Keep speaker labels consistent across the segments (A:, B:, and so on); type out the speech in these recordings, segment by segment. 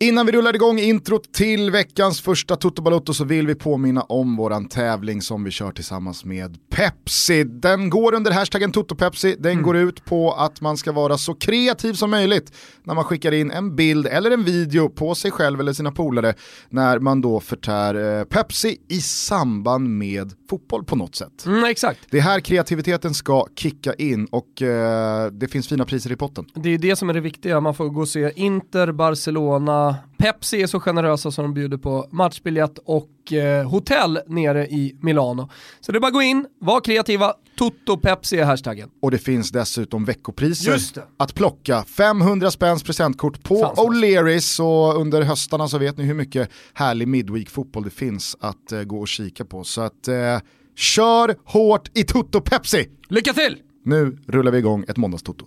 A: Innan vi rullar igång introt till veckans första Toto Balotto så vill vi påminna om våran tävling som vi kör tillsammans med Pepsi. Den går under hashtaggen TotoPepsi, den mm. går ut på att man ska vara så kreativ som möjligt när man skickar in en bild eller en video på sig själv eller sina polare när man då förtär eh, Pepsi i samband med fotboll på något sätt.
B: Mm, exakt.
A: Det är här kreativiteten ska kicka in och eh, det finns fina priser i potten.
B: Det är det som är det viktiga, man får gå och se Inter, Barcelona, Pepsi är så generösa som de bjuder på matchbiljett och eh, hotell nere i Milano. Så det är bara att gå in, var kreativa, Toto Pepsi är hashtaggen.
A: Och det finns dessutom veckopriser att plocka. 500 spänns presentkort på O'Learys och under höstarna så vet ni hur mycket härlig midweek-fotboll det finns att eh, gå och kika på. Så att eh, kör hårt i Toto Pepsi!
B: Lycka till!
A: Nu rullar vi igång ett måndagstoto.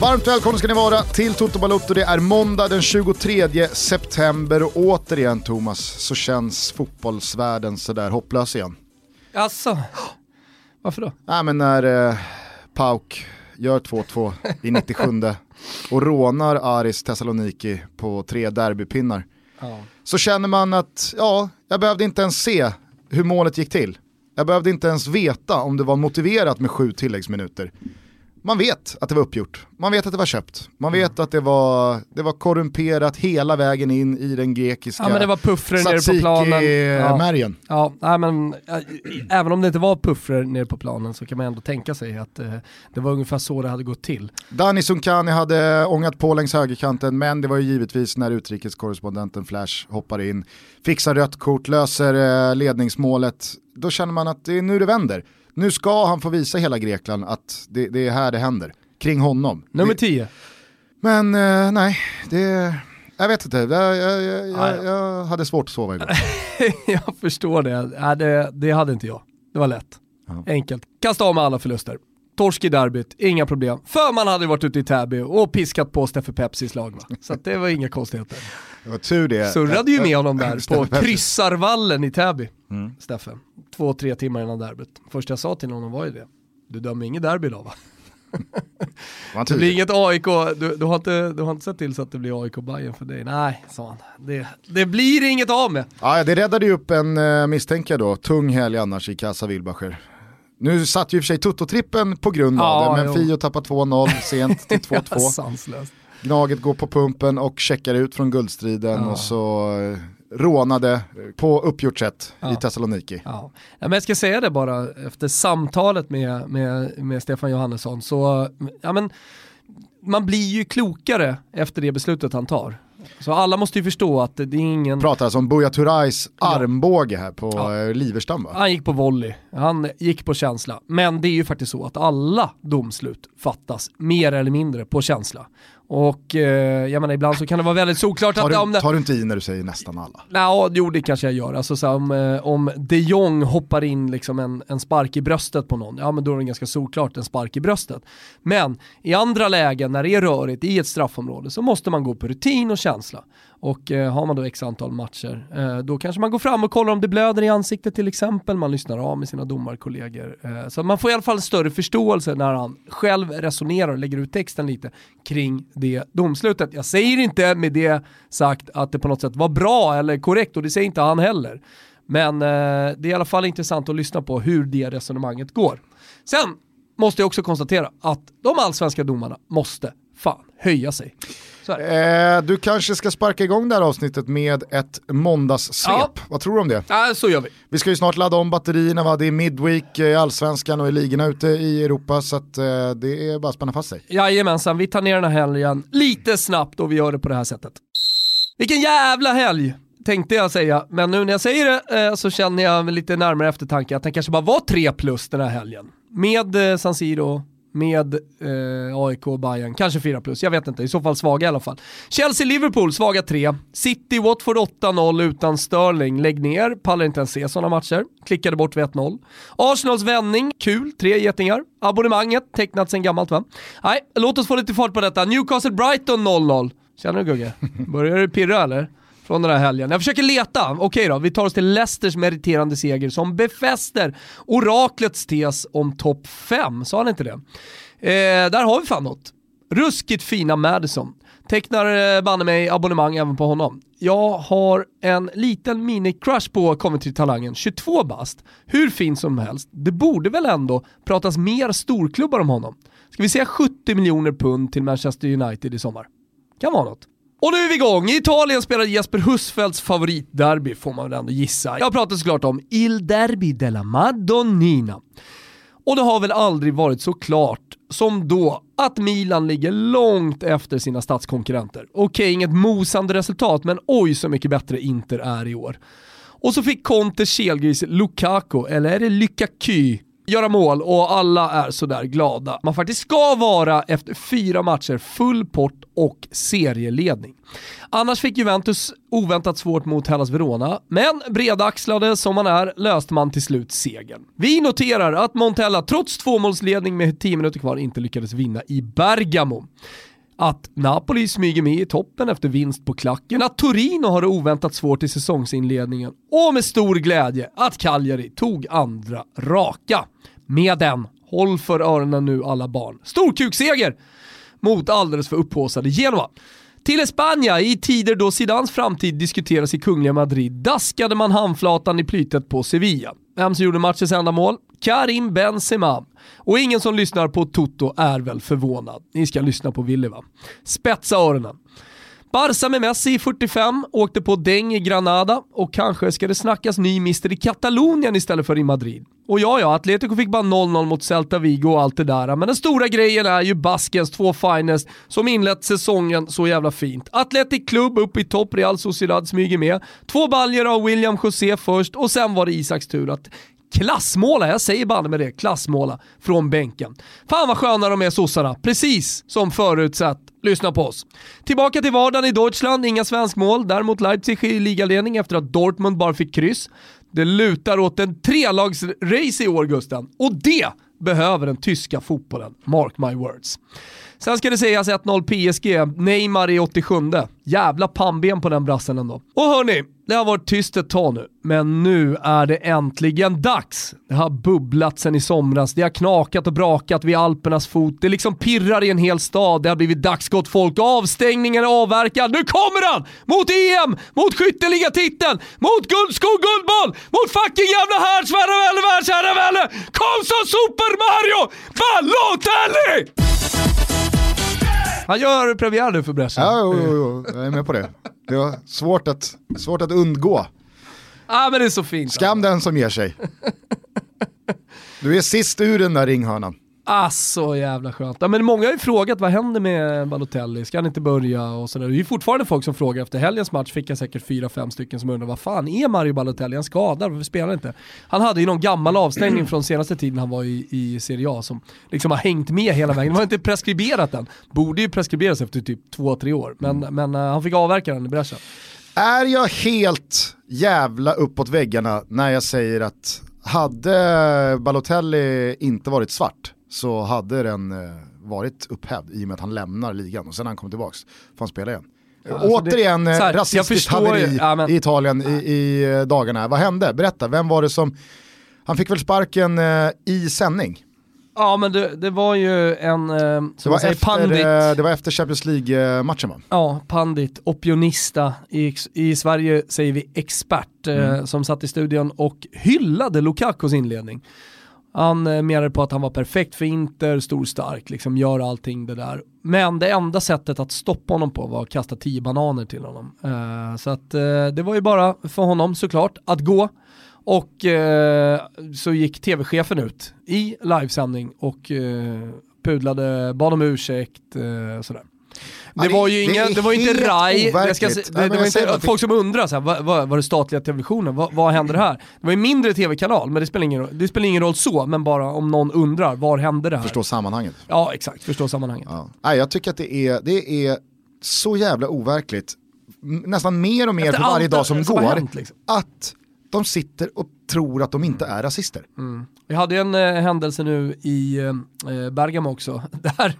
A: Varmt välkomna ska ni vara till Toto Balotto. Det är måndag den 23 september och återigen Thomas så känns fotbollsvärlden sådär hopplös igen.
B: Alltså, varför då?
A: Nej men när eh, Pauk gör 2-2 i 97 och rånar Aris Thessaloniki på tre derbypinnar. Ja. Så känner man att, ja, jag behövde inte ens se hur målet gick till. Jag behövde inte ens veta om det var motiverat med sju tilläggsminuter man vet att det var uppgjort, man vet att det var köpt, man vet att det var, det var korrumperat hela vägen in i den grekiska
B: ja, men det var puffrer nere på planen.
A: Ja. Märgen.
B: Ja, nej, men, även om det inte var puffrer nere på planen så kan man ändå tänka sig att eh, det var ungefär så det hade gått till.
A: Dani Sunkani hade ångat på längs högerkanten men det var ju givetvis när utrikeskorrespondenten Flash hoppar in, fixar rött kort, löser eh, ledningsmålet, då känner man att det är nu det vänder. Nu ska han få visa hela Grekland att det, det är här det händer, kring honom.
B: Nummer 10.
A: Men eh, nej, det... Jag vet inte, jag, jag, jag, jag hade svårt att sova igår.
B: jag förstår det. Äh, det. Det hade inte jag. Det var lätt. Ja. Enkelt. Kasta av med alla förluster. Torsk i derbyt, inga problem. För man hade varit ute i Täby och piskat på Steffe Pepsis lag. Va? Så det var inga konstigheter.
A: Det var tur det.
B: Surrade ju med honom där på kryssarvallen i Täby, mm. Steffe. Två, tre timmar innan derbyt. Första jag sa till honom var ju det. Du dömer inget derby idag va? det blir inget AIK, du, du, har inte, du har inte sett till så att det blir AIK Bayern för dig. Nej, sa han. Det, det blir inget av med.
A: Ja, det räddade ju upp en uh, misstänker då. Tung helg annars i Casa Wilbacher. Nu satt ju i och för sig Toto-trippen på grund av ja, det, men jo. Fio tappar 2-0 sent till 2-2. Gnaget går på pumpen och checkar ut från guldstriden ja. och så eh, rånade på uppgjort sätt ja. i Thessaloniki.
B: Ja. men jag ska säga det bara, efter samtalet med, med, med Stefan Johannesson så, ja men man blir ju klokare efter det beslutet han tar. Så alla måste ju förstå att det är ingen...
A: Pratar alltså om Buya Turais armbåge här på ja. Eh, Liverstam va?
B: Han gick på volley, han gick på känsla. Men det är ju faktiskt så att alla domslut fattas mer eller mindre på känsla. Och eh, jag menar ibland så kan det vara väldigt såklart
A: tar
B: att...
A: Du,
B: om det,
A: tar du inte i när du säger nästan alla?
B: Ja, jo det kanske jag gör. Alltså så om, eh, om de Jong hoppar in liksom en, en spark i bröstet på någon, ja men då är det ganska såklart en spark i bröstet. Men i andra lägen när det är rörigt i ett straffområde så måste man gå på rutin och känsla. Och eh, har man då x antal matcher, eh, då kanske man går fram och kollar om det blöder i ansiktet till exempel, man lyssnar av med sina domarkollegor. Eh, så man får i alla fall större förståelse när han själv resonerar och lägger ut texten lite kring det domslutet. Jag säger inte med det sagt att det på något sätt var bra eller korrekt och det säger inte han heller. Men eh, det är i alla fall intressant att lyssna på hur det resonemanget går. Sen måste jag också konstatera att de allsvenska domarna måste fan höja sig.
A: Eh, du kanske ska sparka igång det här avsnittet med ett måndagssvep. Ja. Vad tror du om det?
B: Ja, så gör vi.
A: Vi ska ju snart ladda om batterierna, va? det är midweek i allsvenskan och i ligorna ute i Europa så att, eh, det är bara att spänna fast sig.
B: Jajamensan, vi tar ner den här helgen lite snabbt och vi gör det på det här sättet. Vilken jävla helg! tänkte jag säga, men nu när jag säger det eh, så känner jag lite närmare eftertanke att den kanske bara var 3 plus den här helgen. Med eh, San Siro med eh, AIK och Bayern. Kanske 4 plus, jag vet inte. I så fall svaga i alla fall. Chelsea-Liverpool, svaga 3. City-Watford 8-0 utan Sterling. Lägg ner, pallar inte ens se sådana matcher. Klickade bort vid 1-0. Arsenals vändning, kul, tre getingar. Abonnemanget, tecknat sen gammalt va? Nej, låt oss få lite fart på detta. Newcastle-Brighton 0-0. Känner du Gugge? Börjar du pirra eller? Från den här helgen. Jag försöker leta. Okej då, vi tar oss till Leicesters meriterande seger som befäster oraklets tes om topp 5. Sa han inte det? Eh, där har vi fan något. Ruskigt fina Madison. Tecknar eh, banne mig abonnemang även på honom. Jag har en liten mini-crush på Coventry-talangen, 22 bast. Hur fin som helst. Det borde väl ändå pratas mer storklubbar om honom. Ska vi säga 70 miljoner pund till Manchester United i sommar? Kan vara något. Och nu är vi igång! I Italien spelar Jesper Husfeldts favoritderby får man väl ändå gissa. Jag pratar såklart om Il Derby della Madonnina. Och det har väl aldrig varit så klart som då att Milan ligger långt efter sina statskonkurrenter. Okej, inget mosande resultat, men oj så mycket bättre Inter är i år. Och så fick Conte kelgris Lukaku, eller är det Lukaku, göra mål och alla är sådär glada. Man faktiskt ska vara efter fyra matcher full pott och serieledning. Annars fick Juventus oväntat svårt mot Hellas Verona, men bredaxlade som man är löste man till slut segern. Vi noterar att Montella trots tvåmålsledning med 10 minuter kvar inte lyckades vinna i Bergamo att Napoli smyger med i toppen efter vinst på klacken, att Torino har det oväntat svårt i säsongsinledningen och med stor glädje att Cagliari tog andra raka. Med den, håll för öronen nu alla barn, storkukseger mot alldeles för upphåsade Genoa. Till Espanja, i tider då Zidans framtid diskuteras i Kungliga Madrid, daskade man handflatan i plytet på Sevilla. Vem som gjorde matchens enda mål? Karim Benzema. Och ingen som lyssnar på Toto är väl förvånad. Ni ska lyssna på Willy va? Spetsa öronen. Barca med Messi i 45, åkte på däng i Granada och kanske ska det snackas ny mister i Katalonien istället för i Madrid. Och ja, ja, Atletico fick bara 0-0 mot Celta Vigo och allt det där, men den stora grejen är ju Baskens två finest som inlett säsongen så jävla fint. Atletic Club upp i topp, Real Sociedad smyger med. Två baljer av William José först och sen var det Isaks tur att klassmåla, jag säger banne med det, klassmåla från bänken. Fan vad sköna de är sossarna, precis som förutsatt. Lyssna på oss. Tillbaka till vardagen i Deutschland, inga svenskmål. Däremot Leipzig i ligaledning efter att Dortmund bara fick kryss. Det lutar åt en trelagsrace i år Gusten, och det behöver den tyska fotbollen. Mark my words. Sen ska det sägas 1-0 PSG, Neymar i 87. Jävla pannben på den brassen ändå. Och hörni, det har varit tyst ett tag nu, men nu är det äntligen dags. Det har bubblat sen i somras, det har knakat och brakat vid Alpernas fot, det liksom pirrar i en hel stad, det har blivit dags gott folk, avstängningen är avverkad, nu kommer han! Mot EM, mot skytteligatiteln, mot guldskog, guldboll, mot fucking jävla härdsvärre, världsherravälde! Kom så Super Mario Balotelli! Han gör premiär nu för Brescia.
A: Ja, jo, jo, jo, jag är med på det. Det var svårt att, svårt att undgå.
B: ah, men det är så fint.
A: Skam den som ger sig. Du är sist ur den där ringhörnan.
B: Ah, så jävla skönt. Ja, men många har ju frågat vad händer med Balotelli, ska han inte börja och sådär. Det är ju fortfarande folk som frågar efter helgens match, fick jag säkert fyra, fem stycken som undrar vad fan är Mario Balotelli? Han skadad, varför spelar han inte? Han hade ju någon gammal avstängning från senaste tiden han var i, i Serie A som liksom har hängt med hela vägen. Det var inte preskriberat än. Borde ju preskriberas efter typ två, tre år, men, mm. men uh, han fick avverka den i bräschen.
A: Är jag helt jävla uppåt väggarna när jag säger att hade Balotelli inte varit svart så hade den eh, varit upphävd i och med att han lämnar ligan och sen när han kommer tillbaka får han spela igen. Alltså Återigen det, här, rasistiskt haveri ja, i Italien i, i, eh, dagarna. Vad hände? Berätta, vem var det som... Han fick väl sparken eh, i sändning?
B: Ja men det, det var ju en, eh,
A: det var, efter, pandit. Eh, det var efter Champions League-matchen va?
B: Ja, pandit, opionista. I, I Sverige säger vi expert, eh, mm. som satt i studion och hyllade Lukakos inledning. Han eh, menade på att han var perfekt för Inter, stor stark, liksom gör allting det där. Men det enda sättet att stoppa honom på var att kasta tio bananer till honom. Uh, så att uh, det var ju bara för honom såklart att gå. Och uh, så gick tv-chefen ut i livesändning och pudlade, bad om ursäkt, sådär. Det ja, var ju inga, det, det var inte Rai, det, ska, det, det var inte, folk som undrar så här, vad, vad, var det statliga televisionen, vad, vad händer här? Det var en mindre tv-kanal, men det spelar, ingen, det spelar ingen roll så, men bara om någon undrar, var hände det här?
A: Förstå sammanhanget.
B: Ja exakt, förstå sammanhanget. Ja.
A: Nej, jag tycker att det är, det är så jävla overkligt, nästan mer och mer för varje dag som, går, hänt, liksom. att de sitter och tror att de inte är rasister.
B: Mm. Vi hade ju en eh, händelse nu i eh, Bergamo också, där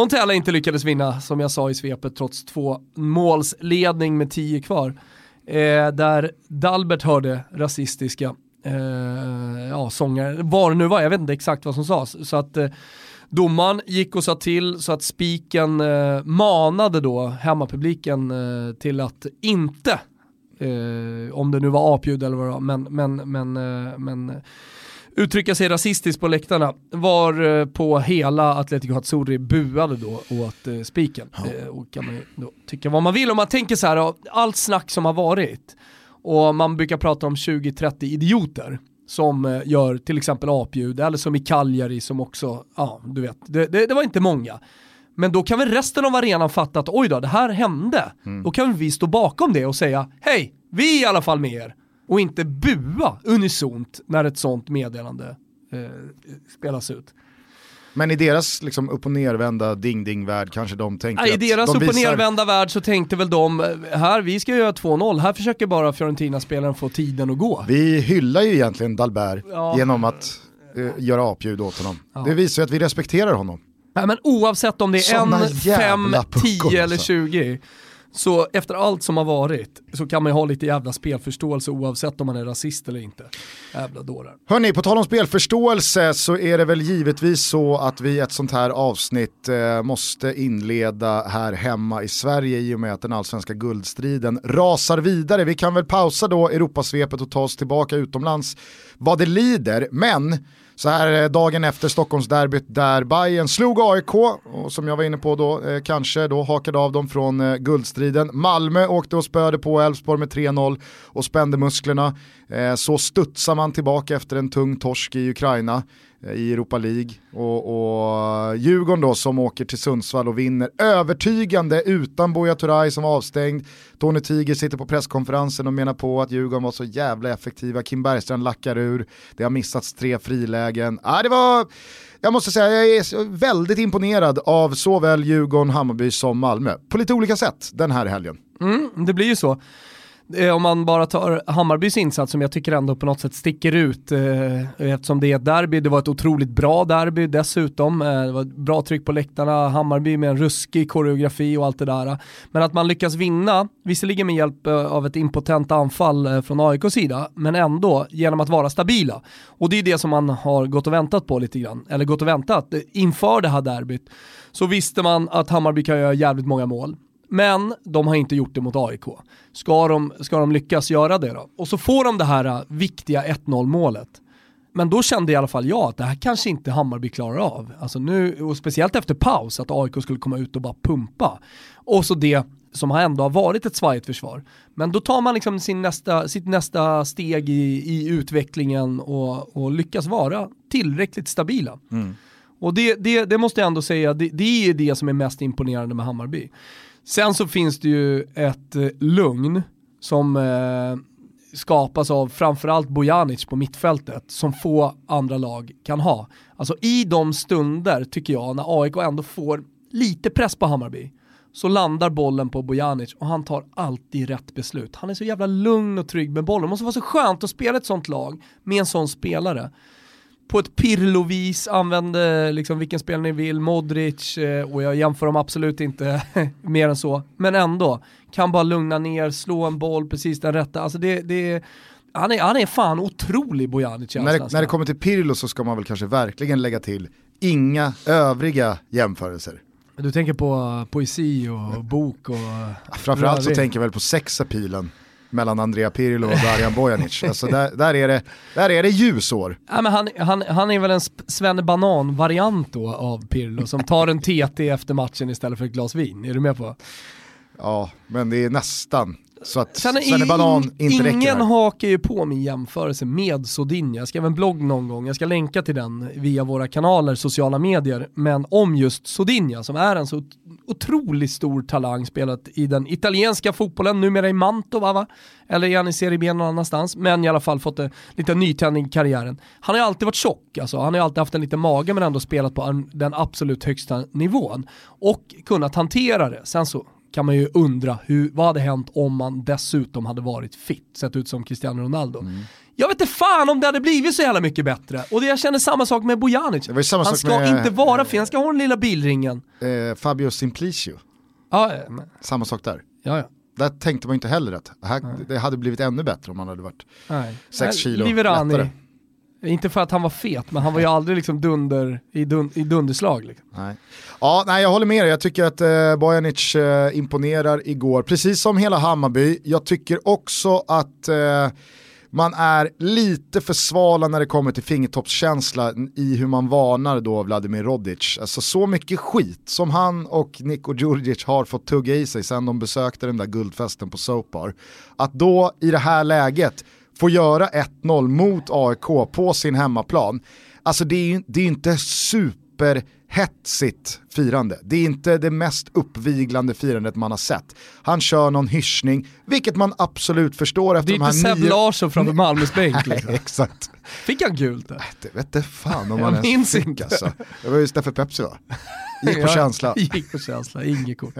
B: Montella inte lyckades vinna, som jag sa i svepet, trots två målsledning med tio kvar. Eh, där Dalbert hörde rasistiska eh, ja, sånger, vad det nu var, jag vet inte exakt vad som sades. Så att eh, domaren gick och sa till så att spiken eh, manade då hemmapubliken eh, till att inte, eh, om det nu var apljud eller vad det var, men, men, men, eh, men uttrycka sig rasistiskt på läktarna var eh, på hela Atletico Hatsuri buade då åt eh, spiken. Ja. Eh, och kan man då tycka vad man vill om man tänker så här, allt snack som har varit och man brukar prata om 20-30 idioter som gör till exempel apljud eller som i Cagliari som också, ja du vet, det, det, det, var inte många. Men då kan väl resten av arenan fatta att oj då, det här hände. Mm. Då kan vi stå bakom det och säga hej, vi är i alla fall med er och inte bua unisont när ett sånt meddelande eh, spelas ut.
A: Men i deras liksom, upp och nervända ding-ding-värld kanske de tänker
B: ja, I deras de upp och nervända värld så tänkte väl de, eh, här vi ska göra 2-0, här försöker bara Fiorentina-spelaren få tiden att gå.
A: Vi hyllar ju egentligen Dalbert ja. genom att uh, göra apljud åt honom. Ja. Det visar ju att vi respekterar honom.
B: Nej, men oavsett om det är Såna en, fem, tio eller 20 alltså. Så efter allt som har varit så kan man ju ha lite jävla spelförståelse oavsett om man är rasist eller inte. Jävla dårar.
A: Hörni, på tal om spelförståelse så är det väl givetvis så att vi i ett sånt här avsnitt eh, måste inleda här hemma i Sverige i och med att den allsvenska guldstriden rasar vidare. Vi kan väl pausa då Europasvepet och ta oss tillbaka utomlands vad det lider, men så här eh, dagen efter Stockholmsderbyt där Bayern slog AIK och som jag var inne på då eh, kanske då hakade av dem från eh, guldstriden. Malmö åkte och spöade på Elfsborg med 3-0 och spände musklerna. Eh, så studsar man tillbaka efter en tung torsk i Ukraina i Europa League. Och, och Djurgården då som åker till Sundsvall och vinner övertygande utan Buya Turay som var avstängd. Tony Tiger sitter på presskonferensen och menar på att Djurgården var så jävla effektiva. Kim Bergstrand lackar ur. Det har missats tre frilägen. Ah, det var jag måste säga, jag är väldigt imponerad av såväl Djurgården, Hammarby som Malmö. På lite olika sätt den här helgen.
B: Mm, det blir ju så. Eh, om man bara tar Hammarbys insats som jag tycker ändå på något sätt sticker ut eh, eftersom det är ett derby, det var ett otroligt bra derby dessutom, eh, det var bra tryck på läktarna, Hammarby med en ruskig koreografi och allt det där. Men att man lyckas vinna, visserligen med hjälp eh, av ett impotent anfall eh, från AIKs sida, men ändå genom att vara stabila. Och det är det som man har gått och väntat på lite grann, eller gått och väntat inför det här derbyt. Så visste man att Hammarby kan göra jävligt många mål. Men de har inte gjort det mot AIK. Ska de, ska de lyckas göra det då? Och så får de det här äh, viktiga 1-0 målet. Men då kände i alla fall jag att det här kanske inte Hammarby klarar av. Alltså nu, och speciellt efter paus, att AIK skulle komma ut och bara pumpa. Och så det som ändå har varit ett svajigt försvar. Men då tar man liksom sin nästa, sitt nästa steg i, i utvecklingen och, och lyckas vara tillräckligt stabila. Mm. Och det, det, det, måste jag ändå säga, det, det är det som är mest imponerande med Hammarby. Sen så finns det ju ett eh, lugn som eh, skapas av framförallt Bojanic på mittfältet som få andra lag kan ha. Alltså i de stunder tycker jag när AIK ändå får lite press på Hammarby så landar bollen på Bojanic och han tar alltid rätt beslut. Han är så jävla lugn och trygg med bollen. Det måste vara så skönt att spela ett sånt lag med en sån spelare på ett Pirlo-vis, använde liksom vilken spelare ni vill, Modric, eh, och jag jämför dem absolut inte mer än så, men ändå, kan bara lugna ner, slå en boll precis den rätta, alltså det, det han är, han är fan otrolig Bojanic
A: när det, när det kommer till Pirlo så ska man väl kanske verkligen lägga till inga övriga jämförelser.
B: Du tänker på poesi och bok och...
A: Framförallt så tänker jag väl på sexapilen mellan Andrea Pirlo och Darijan Bojanic. Alltså där, där, är det, där är det ljusår.
B: Ja, men han, han, han är väl en Svenne Banan-variant då av Pirlo som tar en TT efter matchen istället för ett glas vin. Är du med på?
A: Ja, men det är nästan Så att Svennebanan inte
B: ingen
A: räcker
B: Ingen hakar ju på min jämförelse med Sodinja. Jag skrev en blogg någon gång, jag ska länka till den via våra kanaler, sociala medier, men om just Sodinja som är en så otroligt stor talang, spelat i den italienska fotbollen, numera i Mantova va? Eller är han i Serie B någon annanstans? Men i alla fall fått en lite nytändning i karriären. Han har ju alltid varit tjock, alltså. han har ju alltid haft en liten mage men ändå spelat på den absolut högsta nivån. Och kunnat hantera det. Sen så kan man ju undra hur, vad hade hänt om man dessutom hade varit fit, sett ut som Cristiano Ronaldo. Mm. Jag vet inte fan om det hade blivit så jävla mycket bättre. Och det, jag känner samma sak med Bojanic. han ska med, inte vara fin, han ska ha den lilla bilringen.
A: Eh, Fabio Simplicio.
B: Ja,
A: men... Samma sak där.
B: Ja, ja.
A: Där tänkte man inte heller att det, här, det hade blivit ännu bättre om han hade varit 6 kilo Liverani. lättare.
B: Inte för att han var fet, men han var ju aldrig liksom dunder, i, dun, i dunderslag. Liksom.
A: Nej. Ja, nej, jag håller med dig. Jag tycker att eh, Bojanic eh, imponerar igår, precis som hela Hammarby. Jag tycker också att eh, man är lite för svala när det kommer till fingertoppskänsla i hur man varnar då Vladimir Rodic. Alltså så mycket skit som han och Niko Djurdjic har fått tugga i sig sen de besökte den där guldfesten på Sopar. Att då i det här läget får göra 1-0 mot AIK på sin hemmaplan, alltså det är ju det är inte super hetsigt firande. Det är inte det mest uppviglande firandet man har sett. Han kör någon hyschning, vilket man absolut förstår efter
B: de här
A: nio... Det är
B: inte Seb Larsson framför Malmös bänk liksom.
A: exakt.
B: Fick han gult?
A: Det vet fan om man ens fick inte. alltså. Det var ju Steffe Pepsi va? Gick på känsla.
B: Gick på känsla, inget kort.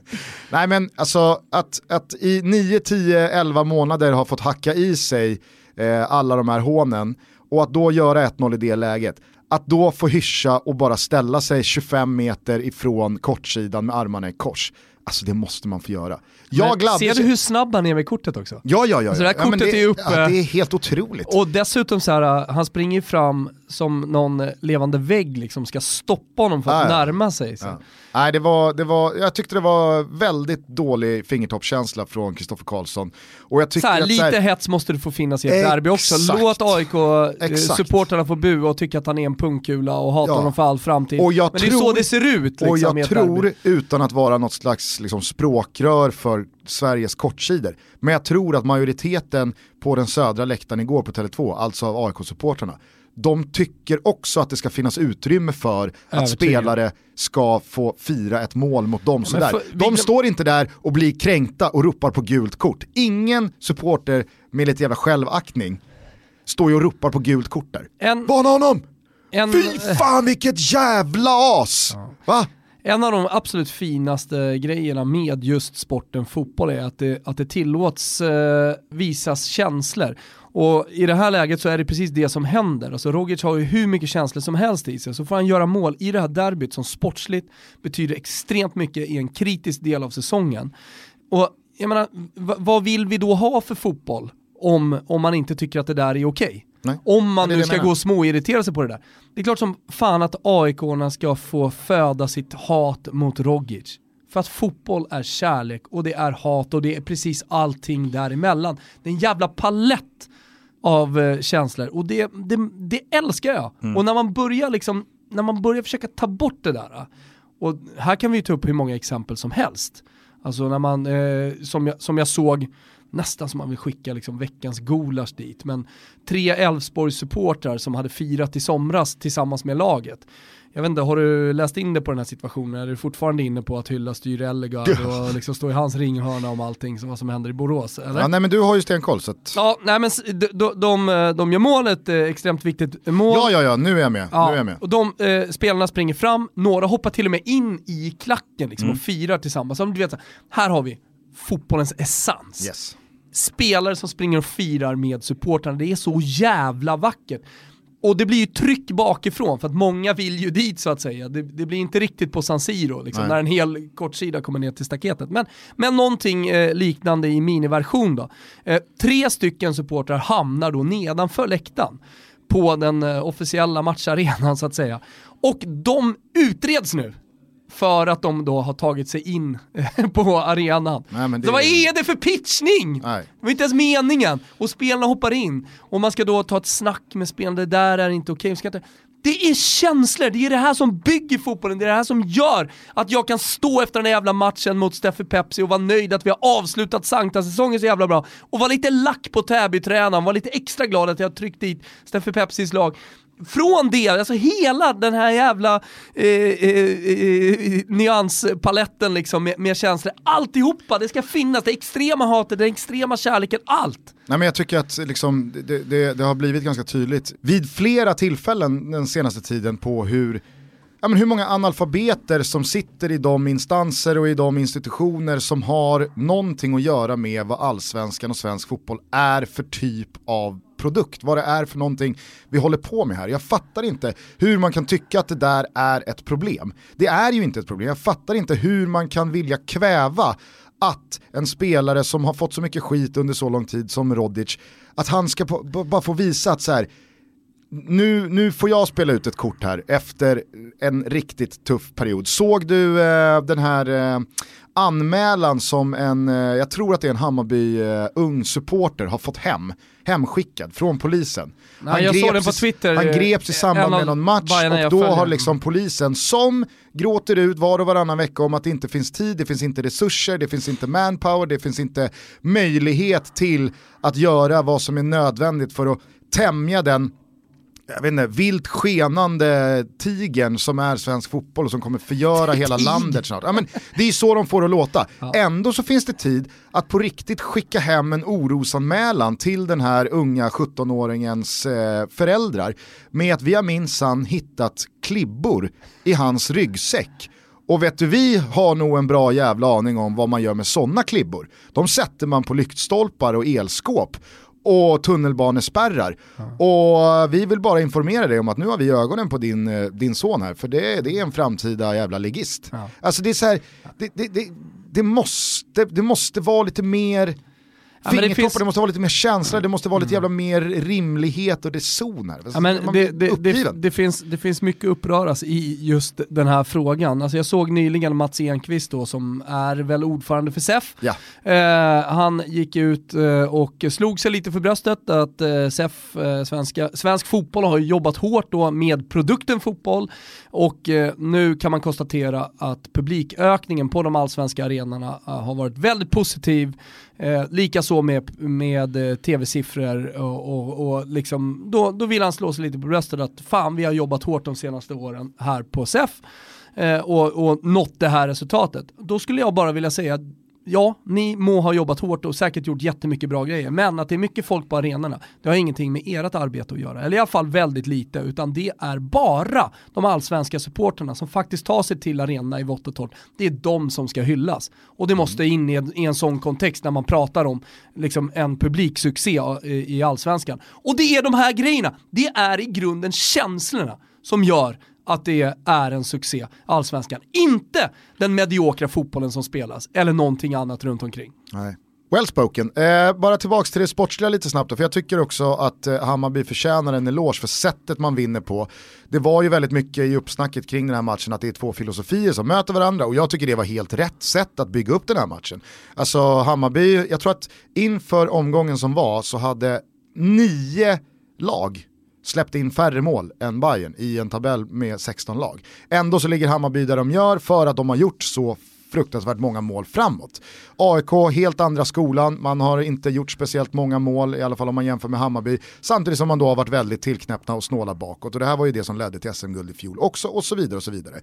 A: Nej men alltså att, att i 9, 10, 11 månader ha fått hacka i sig eh, alla de här hånen och att då göra 1-0 i det läget att då få hyscha och bara ställa sig 25 meter ifrån kortsidan med armarna i kors. Alltså det måste man få göra.
B: Jag gladde ser du hur snabb han är med kortet också?
A: Ja, ja, ja.
B: Alltså det här kortet
A: ja,
B: det, är uppe.
A: Ja, det är helt otroligt.
B: Och dessutom så här, han springer fram som någon levande vägg liksom ska stoppa honom för att ja, närma sig. Så.
A: Nej, det var, det var, jag tyckte det var väldigt dålig fingertoppskänsla från Kristoffer Karlsson. Och jag
B: så här, att, lite här, hets måste det få finnas i ett exakt, derby också. Låt AIK-supportrarna eh, få bua och tycka att han är en pungkula och hata ja. honom för all framtid.
A: Och jag
B: Men
A: tror,
B: det är så det ser ut. Liksom,
A: och jag tror, utan att vara något slags liksom, språkrör för Sveriges kortsidor, men jag tror att majoriteten på den södra läktaren igår på Tele2, alltså av AIK-supportrarna, de tycker också att det ska finnas utrymme för att spelare ska få fira ett mål mot dem. Sådär. För, de vi... står inte där och blir kränkta och ropar på gult kort. Ingen supporter med lite jävla självaktning står ju och ropar på gult kort där. En... Varna honom! En... Fy fan vilket jävla as! Ja. Va?
B: En av de absolut finaste grejerna med just sporten fotboll är att det, att det tillåts eh, visas känslor. Och i det här läget så är det precis det som händer. Alltså Rogic har ju hur mycket känslor som helst i sig, så får han göra mål i det här derbyt som sportsligt betyder extremt mycket i en kritisk del av säsongen. Och jag menar, vad vill vi då ha för fotboll om, om man inte tycker att det där är okej? Okay? Om man nu ska gå och småirritera sig på det där. Det är klart som fan att aik ska få föda sitt hat mot Rogic. För att fotboll är kärlek och det är hat och det är precis allting däremellan. Det är en jävla palett av eh, känslor och det, det, det älskar jag. Mm. Och när man börjar liksom, när man börjar försöka ta bort det där, och här kan vi ju ta upp hur många exempel som helst. Alltså när man, eh, som, jag, som jag såg, nästan som man vill skicka liksom veckans gulasch dit, men tre Elfsborgs supportrar som hade firat i somras tillsammans med laget jag vet inte, har du läst in det på den här situationen? Är du fortfarande inne på att hylla Styr Ellegard och liksom stå i hans ringhörna om allting som, vad som händer i Borås? Eller?
A: Ja, nej men du har ju stenkoll så att...
B: Ja, nej men de, de, de, de gör målet, eh, extremt viktigt mål.
A: Ja, ja, ja, nu är jag med. Ja, nu är jag med.
B: Och de eh, spelarna springer fram, några hoppar till och med in i klacken liksom, mm. och firar tillsammans. du vet, här har vi fotbollens essens.
A: Yes.
B: Spelare som springer och firar med supportrarna, det är så jävla vackert. Och det blir ju tryck bakifrån för att många vill ju dit så att säga. Det, det blir inte riktigt på San Siro liksom, när en hel kortsida kommer ner till staketet. Men, men någonting eh, liknande i miniversion då. Eh, tre stycken supportrar hamnar då nedanför läktaren på den eh, officiella matcharenan så att säga. Och de utreds nu för att de då har tagit sig in på arenan. Nej, det... Så vad är det för pitchning? Nej. Det var inte ens meningen. Och spelarna hoppar in och man ska då ta ett snack med spelarna, det där är inte okej. Okay. Det är känslor, det är det här som bygger fotbollen, det är det här som gör att jag kan stå efter den här jävla matchen mot Steffe Pepsi och vara nöjd att vi har avslutat Sankta-säsongen så jävla bra. Och vara lite lack på Täby-tränaren, vara lite extra glad att jag har tryckt dit Steffe Pepsis lag från det, alltså hela den här jävla eh, eh, eh, nyanspaletten liksom med, med känslor, alltihopa, det ska finnas, det extrema hatet, den extrema kärleken, allt.
A: Nej, men jag tycker att liksom, det, det, det, har blivit ganska tydligt vid flera tillfällen den senaste tiden på hur ja, men hur många analfabeter som sitter i de instanser och i de institutioner som har någonting att göra med vad allsvenskan och svensk fotboll är för typ av produkt, vad det är för någonting vi håller på med här. Jag fattar inte hur man kan tycka att det där är ett problem. Det är ju inte ett problem, jag fattar inte hur man kan vilja kväva att en spelare som har fått så mycket skit under så lång tid som Rodic, att han ska bara få visa att så här, nu, nu får jag spela ut ett kort här efter en riktigt tuff period. Såg du eh, den här eh, anmälan som en, eh, jag tror att det är en Hammarby eh, ung supporter har fått hem, hemskickad från polisen.
B: Nej, han, på Twitter,
A: han greps i samband med någon match och då har liksom polisen som gråter ut var och varannan vecka om att det inte finns tid, det finns inte resurser, det finns inte manpower, det finns inte möjlighet till att göra vad som är nödvändigt för att tämja den jag vet inte, vilt skenande tigern som är svensk fotboll och som kommer förgöra hela landet snart. Ja, men det är så de får att låta. Ja. Ändå så finns det tid att på riktigt skicka hem en orosanmälan till den här unga 17-åringens eh, föräldrar med att vi har minsann hittat klibbor i hans ryggsäck. Och vet du, vi har nog en bra jävla aning om vad man gör med sådana klibbor. De sätter man på lyktstolpar och elskåp och tunnelbanespärrar. Ja. Och vi vill bara informera dig om att nu har vi ögonen på din, eh, din son här, för det, det är en framtida jävla ligist. Ja. Alltså det är så här, det, det, det, det, måste, det måste vara lite mer Ja, Fingertoppar, det, finns... det måste vara lite mer känsla, det måste vara lite mm. jävla mer rimlighet och reson här.
B: Ja, men det, det, det, det, finns, det finns mycket uppröras i just den här frågan. Alltså jag såg nyligen Mats Enqvist då, som är väl ordförande för SEF. Ja. Eh, han gick ut eh, och slog sig lite för bröstet att eh, SEF, eh, svenska, svensk fotboll har jobbat hårt då med produkten fotboll och nu kan man konstatera att publikökningen på de allsvenska arenorna har varit väldigt positiv. Eh, Likaså med, med eh, tv-siffror och, och, och liksom, då, då vill han slå sig lite på bröstet att fan vi har jobbat hårt de senaste åren här på SEF eh, och, och nått det här resultatet. Då skulle jag bara vilja säga ja, ni må ha jobbat hårt och säkert gjort jättemycket bra grejer, men att det är mycket folk på arenorna, det har ingenting med ert arbete att göra. Eller i alla fall väldigt lite, utan det är bara de allsvenska supporterna som faktiskt tar sig till arenorna i vått och torrt. Det är de som ska hyllas. Och det mm. måste in i en, i en sån kontext när man pratar om liksom, en publiksuccé i, i allsvenskan. Och det är de här grejerna, det är i grunden känslorna som gör att det är en succé, allsvenskan. Inte den mediokra fotbollen som spelas eller någonting annat runt omkring.
A: Nej. Well spoken. Eh, bara tillbaka till det sportsliga lite snabbt då, för jag tycker också att eh, Hammarby förtjänar en eloge för sättet man vinner på. Det var ju väldigt mycket i uppsnacket kring den här matchen att det är två filosofier som möter varandra och jag tycker det var helt rätt sätt att bygga upp den här matchen. Alltså Hammarby, jag tror att inför omgången som var så hade nio lag släppte in färre mål än Bayern i en tabell med 16 lag. Ändå så ligger Hammarby där de gör för att de har gjort så fruktansvärt många mål framåt. AIK, helt andra skolan, man har inte gjort speciellt många mål, i alla fall om man jämför med Hammarby, samtidigt som man då har varit väldigt tillknäppna och snåla bakåt. Och det här var ju det som ledde till SM-guld i fjol också, och så vidare och så vidare.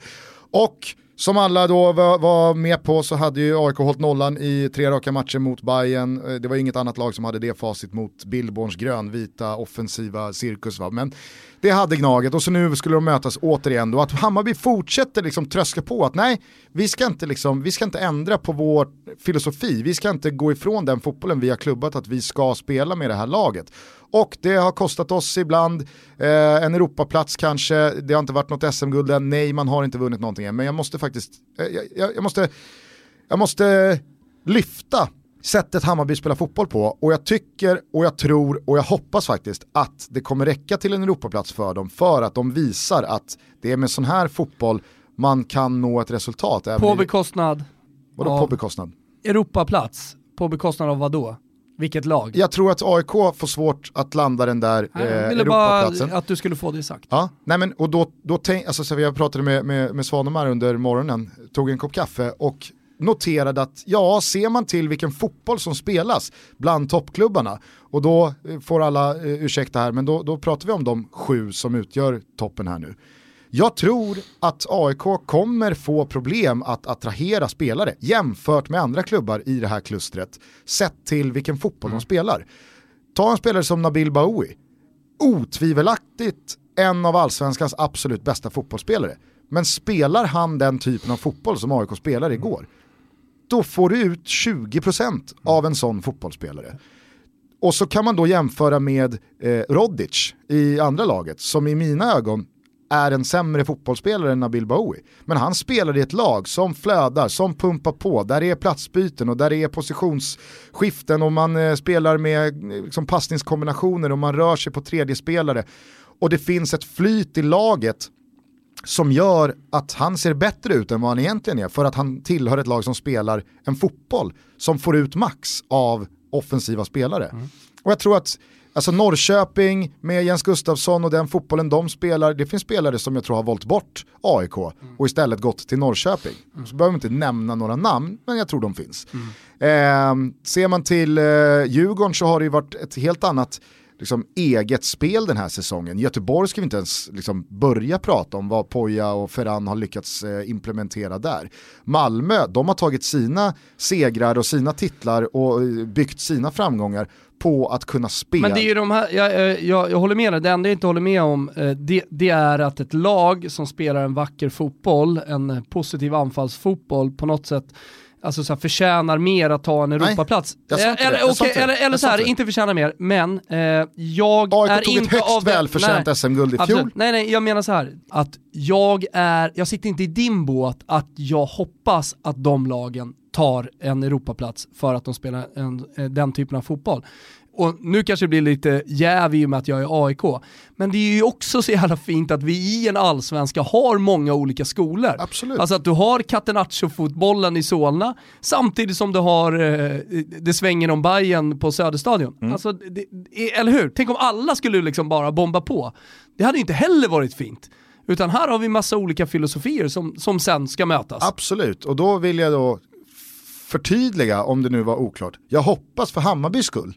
A: Och som alla då var, med på så hade ju AIK hållit nollan i tre raka matcher mot Bayern. Eh, det var inget annat lag som hade det facit mot Billborns grönvita offensiva cirkus. Va? Men det hade Gnaget och så nu skulle de mötas återigen då. Att Hammarby fortsätter liksom tröska på att nej, vi ska inte, liksom, vi ska inte ändra på vår filosofi. Vi ska inte gå ifrån den fotbollen vi har klubbat att vi ska spela med det här laget. Och det har kostat oss ibland eh, en Europaplats kanske, det har inte varit något SM-guld än, nej man har inte vunnit någonting än, men jag måste faktiskt, eh, jag, jag, måste, jag måste lyfta sättet Hammarby spelar fotboll på och jag tycker och jag tror och jag hoppas faktiskt att det kommer räcka till en Europaplats för dem för att de visar att det är med sån här fotboll man kan nå ett resultat.
B: På bekostnad?
A: Vadå på bekostnad?
B: Europaplats, på bekostnad av vad då? Vilket lag?
A: Jag tror att AIK får svårt att landa den där
B: Nej, jag
A: eh,
B: ville
A: Europaplatsen.
B: bara att du skulle få det sagt.
A: Ja, nej men och då, då tänk, alltså så jag pratade med, med, med Svanemar under morgonen, tog en kopp kaffe och noterade att ja, ser man till vilken fotboll som spelas bland toppklubbarna och då eh, får alla eh, ursäkta här, men då, då pratar vi om de sju som utgör toppen här nu. Jag tror att AIK kommer få problem att attrahera spelare jämfört med andra klubbar i det här klustret, sett till vilken fotboll mm. de spelar. Ta en spelare som Nabil Bahoui, otvivelaktigt en av allsvenskans absolut bästa fotbollsspelare. Men spelar han den typen av fotboll som AIK spelade igår, då får du ut 20% av en sån fotbollsspelare. Och så kan man då jämföra med eh, Rodic i andra laget, som i mina ögon är en sämre fotbollsspelare än Nabil Bahoui. Men han spelar i ett lag som flödar, som pumpar på, där det är platsbyten och där det är positionsskiften och man eh, spelar med liksom, passningskombinationer och man rör sig på tredje spelare. Och det finns ett flyt i laget som gör att han ser bättre ut än vad han egentligen är för att han tillhör ett lag som spelar en fotboll som får ut max av offensiva spelare. Mm. Och jag tror att Alltså Norrköping med Jens Gustafsson och den fotbollen de spelar, det finns spelare som jag tror har valt bort AIK mm. och istället gått till Norrköping. Mm. Så behöver vi inte nämna några namn, men jag tror de finns. Mm. Eh, ser man till eh, Djurgården så har det ju varit ett helt annat liksom, eget spel den här säsongen. Göteborg ska vi inte ens liksom, börja prata om vad Poja och Ferran har lyckats eh, implementera där. Malmö, de har tagit sina segrar och sina titlar och eh, byggt sina framgångar på att kunna spela.
B: Men det är ju de här, jag, eh, jag, jag håller med dig, det enda jag inte håller med om eh, det, det, är att ett lag som spelar en vacker fotboll, en positiv anfallsfotboll på något sätt alltså så här, förtjänar mer att ta en Europaplats. Eh, eller, okay, eller, eller så här, inte förtjänar mer, men eh, jag
A: AIK
B: är
A: tog
B: inte
A: ett högst av välförtjänt SM-guld i fjol. Absolut.
B: Nej, nej, jag menar så här, att jag är, jag sitter inte i din båt att jag hoppas att de lagen tar en Europaplats för att de spelar en, den typen av fotboll och nu kanske det blir lite jäv i och med att jag är AIK, men det är ju också så jävla fint att vi i en allsvenska har många olika skolor.
A: Absolut.
B: Alltså att du har Catenaccio-fotbollen i Solna, samtidigt som du har eh, det svänger om Bayern på Söderstadion. Mm. Alltså, det, eller hur? Tänk om alla skulle liksom bara bomba på. Det hade inte heller varit fint. Utan här har vi massa olika filosofier som, som sen ska mötas.
A: Absolut, och då vill jag då förtydliga om det nu var oklart. Jag hoppas för Hammarbys skull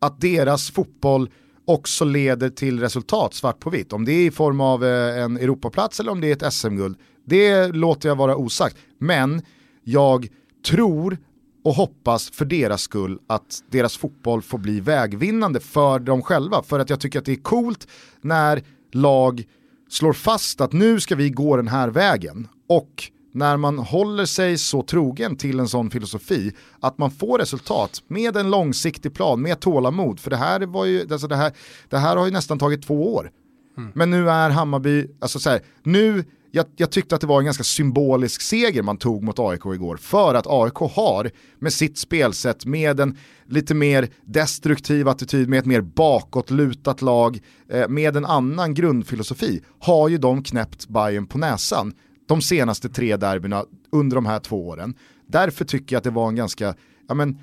A: att deras fotboll också leder till resultat svart på vitt. Om det är i form av eh, en Europaplats eller om det är ett SM-guld, det låter jag vara osagt. Men jag tror och hoppas för deras skull att deras fotboll får bli vägvinnande för dem själva. För att jag tycker att det är coolt när lag slår fast att nu ska vi gå den här vägen. Och när man håller sig så trogen till en sån filosofi att man får resultat med en långsiktig plan, med tålamod. För det här, var ju, alltså det här, det här har ju nästan tagit två år. Mm. Men nu är Hammarby, alltså så här, nu, jag, jag, tyckte att det var en ganska symbolisk seger man tog mot AIK igår. För att AIK har med sitt spelsätt, med en lite mer destruktiv attityd, med ett mer bakåtlutat lag, eh, med en annan grundfilosofi, har ju de knäppt Bayern på näsan de senaste tre derbyna under de här två åren. Därför tycker jag att det var en ganska, ja men,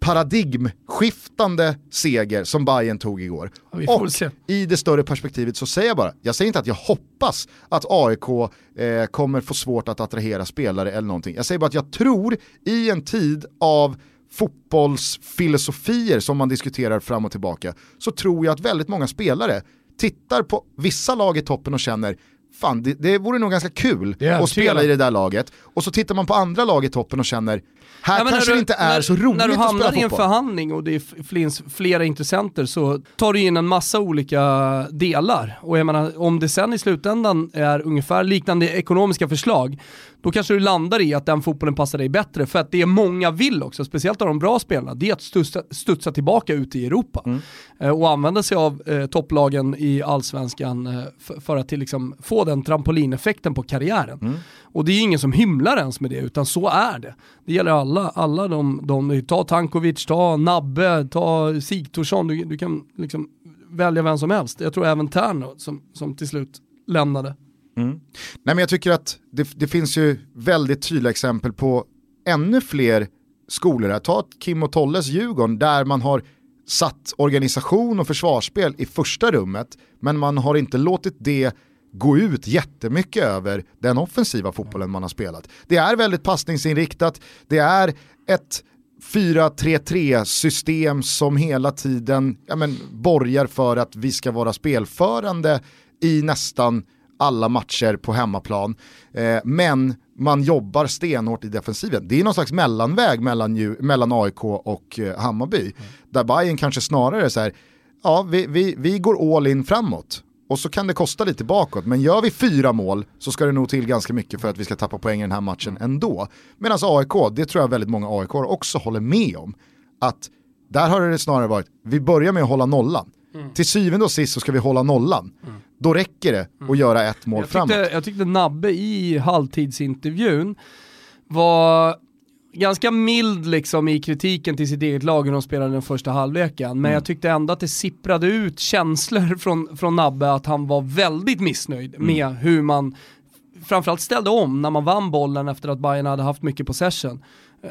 A: paradigmskiftande seger som Bayern tog igår.
B: Ja, och
A: se. i det större perspektivet så säger jag bara, jag säger inte att jag hoppas att AIK eh, kommer få svårt att attrahera spelare eller någonting. Jag säger bara att jag tror i en tid av fotbollsfilosofier som man diskuterar fram och tillbaka så tror jag att väldigt många spelare tittar på vissa lag i toppen och känner fan det, det vore nog ganska kul att spela i det där laget. Och så tittar man på andra lag i toppen och känner, här ja, kanske du, det inte är
B: när,
A: så roligt att spela
B: fotboll. När du hamnar
A: i
B: en förhandling och det finns flera intressenter så tar du in en massa olika delar. Och jag menar, om det sen i slutändan är ungefär liknande ekonomiska förslag, då kanske du landar i att den fotbollen passar dig bättre. För att det många vill också, speciellt av de bra spelarna, det är att studsa, studsa tillbaka ut i Europa. Mm. Eh, och använda sig av eh, topplagen i allsvenskan eh, för, för, att till, liksom, få den trampolineffekten på karriären. Mm. Och det är ingen som hymlar ens med det, utan så är det. Det gäller alla, alla de, de ta Tankovic, ta Nabbe, ta Sigthorsson, du, du kan liksom välja vem som helst. Jag tror även Terno som, som till slut lämnade.
A: Mm. Nej men jag tycker att det, det finns ju väldigt tydliga exempel på ännu fler skolor här. Ta Kim och Tolles Djurgården där man har satt organisation och försvarsspel i första rummet men man har inte låtit det gå ut jättemycket över den offensiva fotbollen man har spelat. Det är väldigt passningsinriktat, det är ett 4-3-3 system som hela tiden ja, men, borgar för att vi ska vara spelförande i nästan alla matcher på hemmaplan. Eh, men man jobbar stenhårt i defensiven. Det är någon slags mellanväg mellan, mellan AIK och eh, Hammarby. Mm. Där Bayern kanske snarare är så här, ja vi, vi, vi går all in framåt och så kan det kosta lite bakåt. Men gör vi fyra mål så ska det nog till ganska mycket för att vi ska tappa poäng i den här matchen ändå. Medan AIK, det tror jag väldigt många AIK också håller med om, att där har det snarare varit, vi börjar med att hålla nollan. Mm. Till syvende och sist så ska vi hålla nollan. Mm. Då räcker det att mm. göra ett mål
B: jag
A: framåt.
B: Tyckte, jag tyckte Nabbe i halvtidsintervjun var ganska mild liksom i kritiken till sitt eget lag hur de spelade den första halvleken. Men mm. jag tyckte ändå att det sipprade ut känslor från, från Nabbe att han var väldigt missnöjd mm. med hur man framförallt ställde om när man vann bollen efter att Bayern hade haft mycket possession.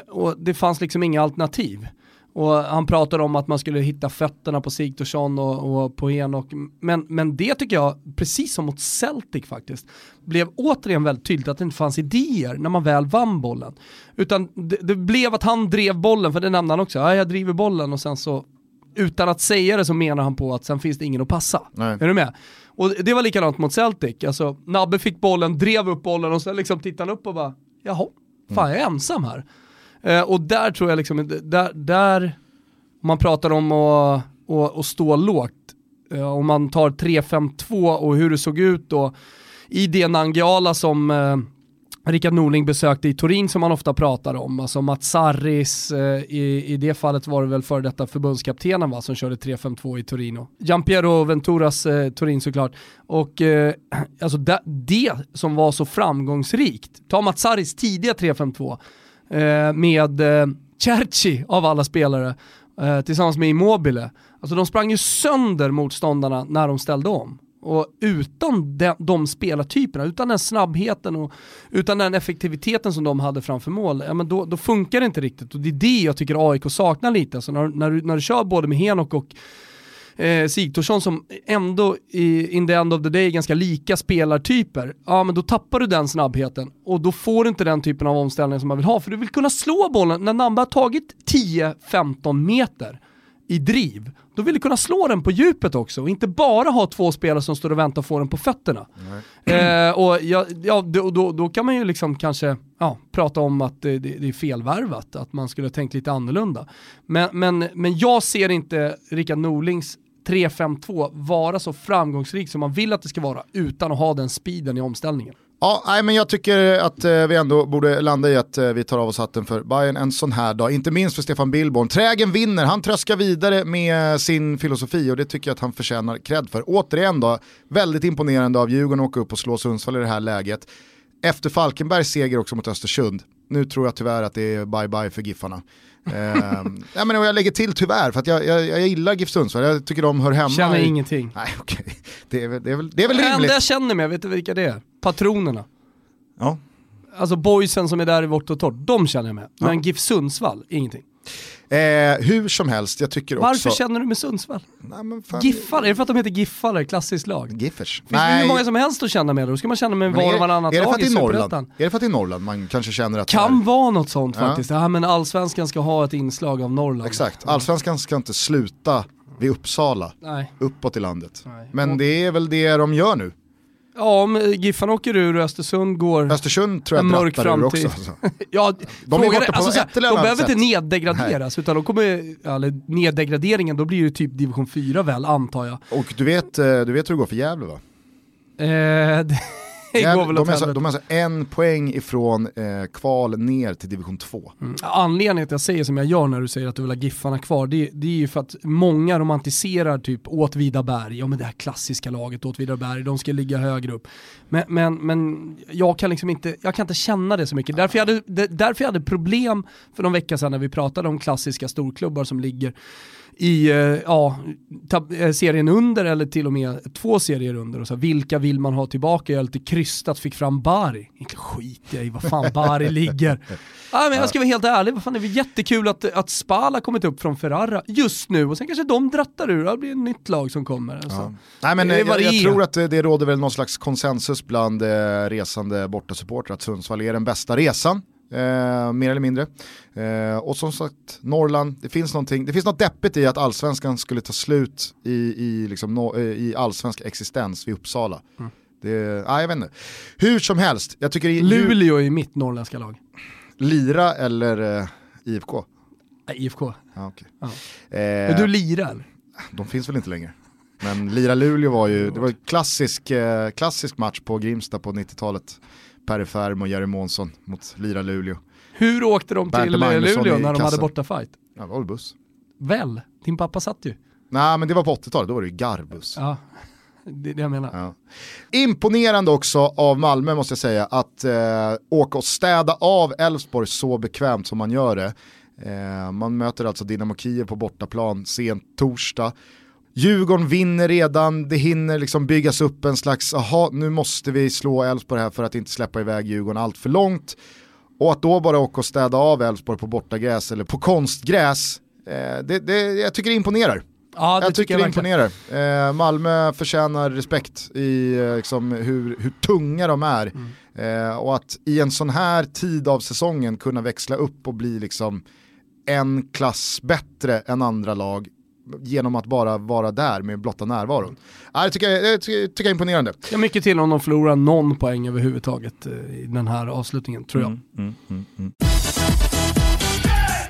B: Och det fanns liksom inga alternativ. Och han pratar om att man skulle hitta fötterna på Sigthorsson och, och på Enok. Men, men det tycker jag, precis som mot Celtic faktiskt, blev återigen väldigt tydligt att det inte fanns idéer när man väl vann bollen. Utan det, det blev att han drev bollen, för det nämnde han också, ja, jag driver bollen och sen så utan att säga det så menar han på att sen finns det ingen att passa. Nej. Är du med? Och det var likadant mot Celtic, alltså Nabbe fick bollen, drev upp bollen och sen liksom tittade han upp och bara, jaha, fan jag är ensam här. Eh, och där tror jag liksom, där, där man pratar om att, att, att stå lågt, eh, om man tar 3-5-2 och hur det såg ut då i det Nangiala som eh, Rickard Norling besökte i Turin som man ofta pratar om, alltså Mats Sarris, eh, i, i det fallet var det väl före detta förbundskaptenen va, som körde 3-5-2 i Torino. Giampiero Venturas eh, Turin såklart. Och eh, alltså det, det, som var så framgångsrikt, ta Mats Sarris tidiga 3-5-2, Eh, med eh, Cerci av alla spelare eh, tillsammans med Immobile. Alltså de sprang ju sönder motståndarna när de ställde om. Och utan de, de spelartyperna, utan den snabbheten och utan den effektiviteten som de hade framför mål, ja, men då, då funkar det inte riktigt. Och det är det jag tycker AIK saknar lite. Alltså när, när, du, när du kör både med Henok och eh, Sigthorsson som ändå i, in the end of the day är ganska lika spelartyper, ja men då tappar du den snabbheten och då får du inte den typen av omställning som man vill ha. För du vill kunna slå bollen när Namba har tagit 10-15 meter i driv, då vill du kunna slå den på djupet också och inte bara ha två spelare som står och väntar och får den på fötterna. Eh, och ja, ja, då, då, då, kan man ju liksom kanske ja, prata om att det, det, är felvärvat, att man skulle ha tänkt lite annorlunda. Men, men, men jag ser inte Rickard Norlings 3-5-2 vara så framgångsrik som man vill att det ska vara utan att ha den speeden i omställningen.
A: Ja, nej, men jag tycker att eh, vi ändå borde landa i att eh, vi tar av oss hatten för Bayern en sån här dag. Inte minst för Stefan Billborn. Trägen vinner, han tröskar vidare med sin filosofi och det tycker jag att han förtjänar cred för. Återigen då, väldigt imponerande av Djurgården att åka upp och slå Sundsvall i det här läget. Efter Falkenbergs seger också mot Östersund, nu tror jag tyvärr att det är bye-bye för Giffarna eh, ja, men jag lägger till tyvärr, för att jag, jag, jag gillar GIF Sundsvall, jag tycker de hör hemma
B: Känner
A: i...
B: ingenting.
A: Nej, okej. Okay. Det, är, det, är väl, det är väl rimligt.
B: Det enda jag känner med, vet du vilka det är? Patronerna.
A: Ja.
B: Alltså boysen som är där i vårt och torrt, de känner jag med. Men ja. GIF Sundsvall, ingenting.
A: Eh, hur som helst, jag tycker
B: Varför
A: också...
B: Varför känner du med Sundsvall? Giffar, är det för att de heter Giffare, klassiskt lag?
A: Giffers.
B: Finns Nej. det hur många som helst att känna med, då ska man känna med var och varannat lag i
A: Superettan. Är det för att det är Norrland man kanske känner att
B: Kan är... vara något sånt ja. faktiskt, ja men allsvenskan ska ha ett inslag av Norrland.
A: Exakt, allsvenskan ska inte sluta vid Uppsala, Nej. uppåt i landet. Nej. Men det är väl det de gör nu.
B: Ja, om Giffan åker ur och Östersund går
A: Östersund tror jag
B: en mörk framtid.
A: Också, alltså.
B: ja, de frågan, alltså, såhär, de behöver sätt. inte neddegraderas, Nej. utan de kommer, eller neddegraderingen, då blir det typ division 4 väl, antar jag.
A: Och du vet, eh, du vet hur det går för Gävle va?
B: Eh,
A: Jävla, de, är alltså, de är alltså en poäng ifrån eh, kval ner till division 2.
B: Mm. Anledningen till att jag säger som jag gör när du säger att du vill ha Giffarna kvar, det, det är ju för att många romantiserar typ Åtvidaberg, ja men det här klassiska laget Åtvidaberg, de ska ligga högre upp. Men, men, men jag kan liksom inte, jag kan inte känna det så mycket. Därför jag hade, därför jag hade problem för någon vecka sedan när vi pratade om klassiska storklubbar som ligger i eh, ja, eh, serien under eller till och med två serier under. Och så, vilka vill man ha tillbaka? Jag är lite krystat, fick fram Bari. Inte skit jag i vad fan Bari ligger. Ja, men jag ska vara helt ärlig, vad fan, det är jättekul att, att Spal har kommit upp från Ferrara just nu och sen kanske de drattar ur, det blir ett nytt lag som kommer. Alltså. Ja.
A: Nej, men jag, jag, tror att det, det råder väl någon slags konsensus bland eh, resande bortasupportrar att Sundsvall är den bästa resan. Eh, mer eller mindre. Eh, och som sagt, Norrland, det finns, någonting, det finns något deppigt i att allsvenskan skulle ta slut i, i, liksom, no, eh, i allsvensk existens vid Uppsala. Mm. Det, ah, jag vet inte. Hur som helst, jag tycker...
B: Luleå är mitt norrländska lag.
A: Lira eller eh, IFK?
B: Nej, IFK.
A: Ah, okay.
B: ja. eh, Men du lirar?
A: De finns väl inte längre. Men Lira-Luleå var ju, det var en klassisk, eh, klassisk match på Grimsta på 90-talet. Perry Färm och Jerry Månsson mot Lira Luleå.
B: Hur åkte de till Luleå när de hade bortafight?
A: Ja, det var buss.
B: Väl? Din pappa satt ju.
A: Nej men det var på 80-talet, då var det ju garvbuss.
B: Ja, det är det jag menar. Ja.
A: Imponerande också av Malmö måste jag säga att eh, åka och städa av Elfsborg så bekvämt som man gör det. Eh, man möter alltså Dynamo Kiev på bortaplan sent torsdag. Djurgården vinner redan, det hinner liksom byggas upp en slags, aha nu måste vi slå Elfsborg här för att inte släppa iväg Djurgården allt för långt. Och att då bara åka och städa av Elfsborg på bortagräs eller på konstgräs, eh, det, det, jag tycker det imponerar.
B: Ja, det
A: jag
B: tycker,
A: det imponerar. Eh, Malmö förtjänar respekt i eh, liksom, hur, hur tunga de är. Mm. Eh, och att i en sån här tid av säsongen kunna växla upp och bli liksom en klass bättre än andra lag genom att bara vara där med blotta närvaron. Ja, det tycker jag, det tycker jag är imponerande.
B: Ja, mycket till om de förlorar någon poäng överhuvudtaget eh, i den här avslutningen, tror jag. Mm, mm, mm, mm.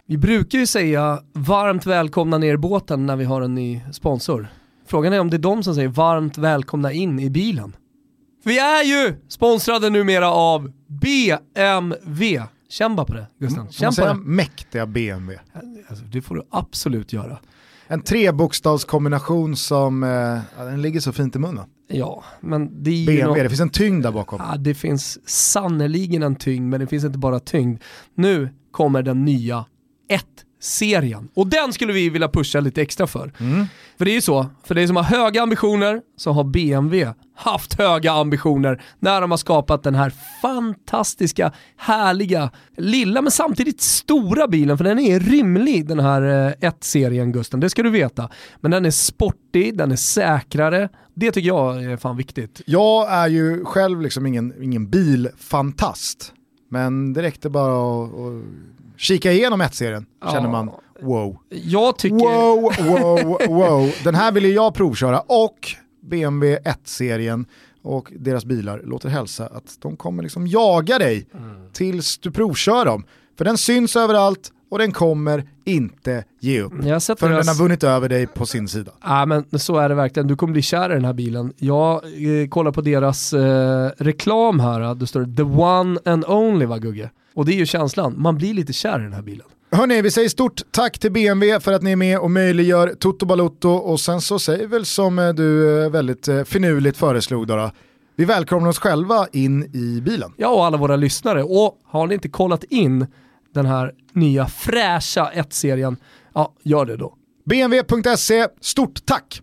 B: vi brukar ju säga varmt välkomna ner i båten när vi har en ny sponsor. Frågan är om det är de som säger varmt välkomna in i bilen. Vi är ju sponsrade numera av BMW. Bara på det Gusten. Känn
A: på det. mäktiga BMW.
B: Alltså, det får du absolut göra
A: en trebokstavskombination som eh, den ligger så fint i munnen.
B: Ja, men det är
A: BMW, något... det finns en tyngd där bakom.
B: Ja, det finns sannoliken en tyngd, men det finns inte bara tyngd. Nu kommer den nya 1 serien. Och den skulle vi vilja pusha lite extra för. Mm. För det är ju så, för dig som har höga ambitioner så har BMW haft höga ambitioner när de har skapat den här fantastiska, härliga, lilla men samtidigt stora bilen. För den är rymlig den här eh, 1-serien Gusten, det ska du veta. Men den är sportig, den är säkrare. Det tycker jag är fan viktigt.
A: Jag är ju själv liksom ingen, ingen bilfantast. Men det räckte bara att kika igenom 1-serien känner man wow.
B: Jag tycker...
A: Wow, wow, wow. Den här vill jag provköra och BMW 1-serien och deras bilar låter hälsa att de kommer liksom jaga dig mm. tills du provkör dem. För den syns överallt och den kommer inte ge upp. Förrän deras... den har vunnit över dig på sin sida.
B: Ja men så är det verkligen, du kommer bli kär i den här bilen. Jag eh, kollar på deras eh, reklam här, då står det the one and only va Gugge? Och det är ju känslan, man blir lite kär i den här bilen.
A: Hörni, vi säger stort tack till BMW för att ni är med och möjliggör Toto Balotto och sen så säger väl som eh, du eh, väldigt eh, finurligt föreslog då, då. Vi välkomnar oss själva in i bilen.
B: Ja, och alla våra lyssnare. Och har ni inte kollat in den här nya fräscha 1-serien, ja, gör det då.
A: BMW.se, stort tack!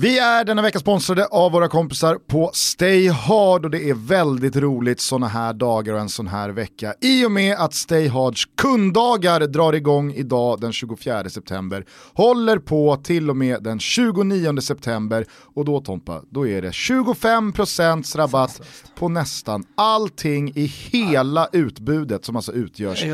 A: Vi är denna vecka sponsrade av våra kompisar på Stay Hard och det är väldigt roligt sådana här dagar och en sån här vecka i och med att Stay Hards kunddagar drar igång idag den 24 september, håller på till och med den 29 september och då Tompa, då är det 25% rabatt på nästan allting i hela utbudet som alltså utgörs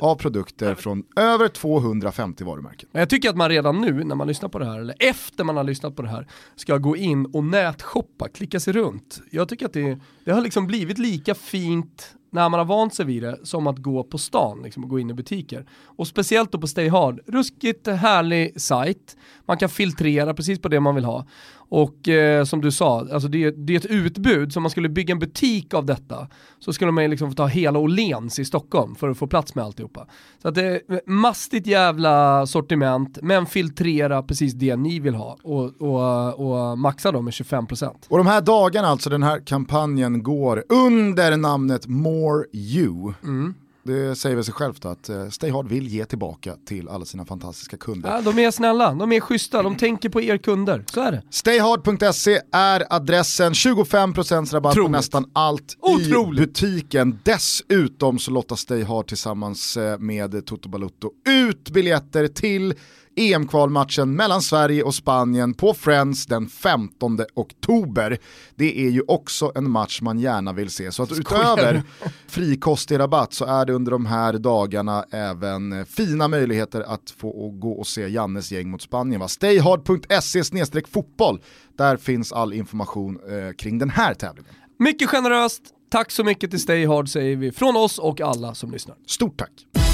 A: av produkter från över 250 varumärken.
B: Jag tycker att man redan nu när man lyssnar på det här, eller efter man har lyssnat på det här, ska gå in och nätshoppa, klicka sig runt. Jag tycker att det, det har liksom blivit lika fint när man har vant sig vid det som att gå på stan, liksom, och gå in i butiker. Och speciellt då på Stay Hard, ruskigt härlig sajt, man kan filtrera precis på det man vill ha. Och eh, som du sa, alltså det, det, är ett utbud, så om man skulle bygga en butik av detta så skulle man liksom få ta hela Åhléns i Stockholm för att få plats med alltihopa. Så att det är mastigt jävla sortiment, men filtrera precis det ni vill ha och, och, och maxa dem med 25%.
A: Och de här dagarna, alltså den här kampanjen går under namnet More You. Mm. Det säger väl sig självt att eh, Stay Hard vill ge tillbaka till alla sina fantastiska kunder.
B: Ja, de är snälla, de är schyssta, de tänker på er kunder. Så är det.
A: Stayhard.se är adressen, 25% rabatt
B: Otroligt.
A: på nästan allt
B: Otroligt.
A: i butiken. Dessutom så lottar Stayhard tillsammans eh, med Toto Balutto ut biljetter till EM-kvalmatchen mellan Sverige och Spanien på Friends den 15 oktober. Det är ju också en match man gärna vill se. Så att utöver frikostig rabatt så är det under de här dagarna även eh, fina möjligheter att få gå och se Jannes gäng mot Spanien. Va? Stayhard.se fotboll. Där finns all information eh, kring den här tävlingen.
B: Mycket generöst, tack så mycket till Stay Hard säger vi från oss och alla som lyssnar.
A: Stort tack!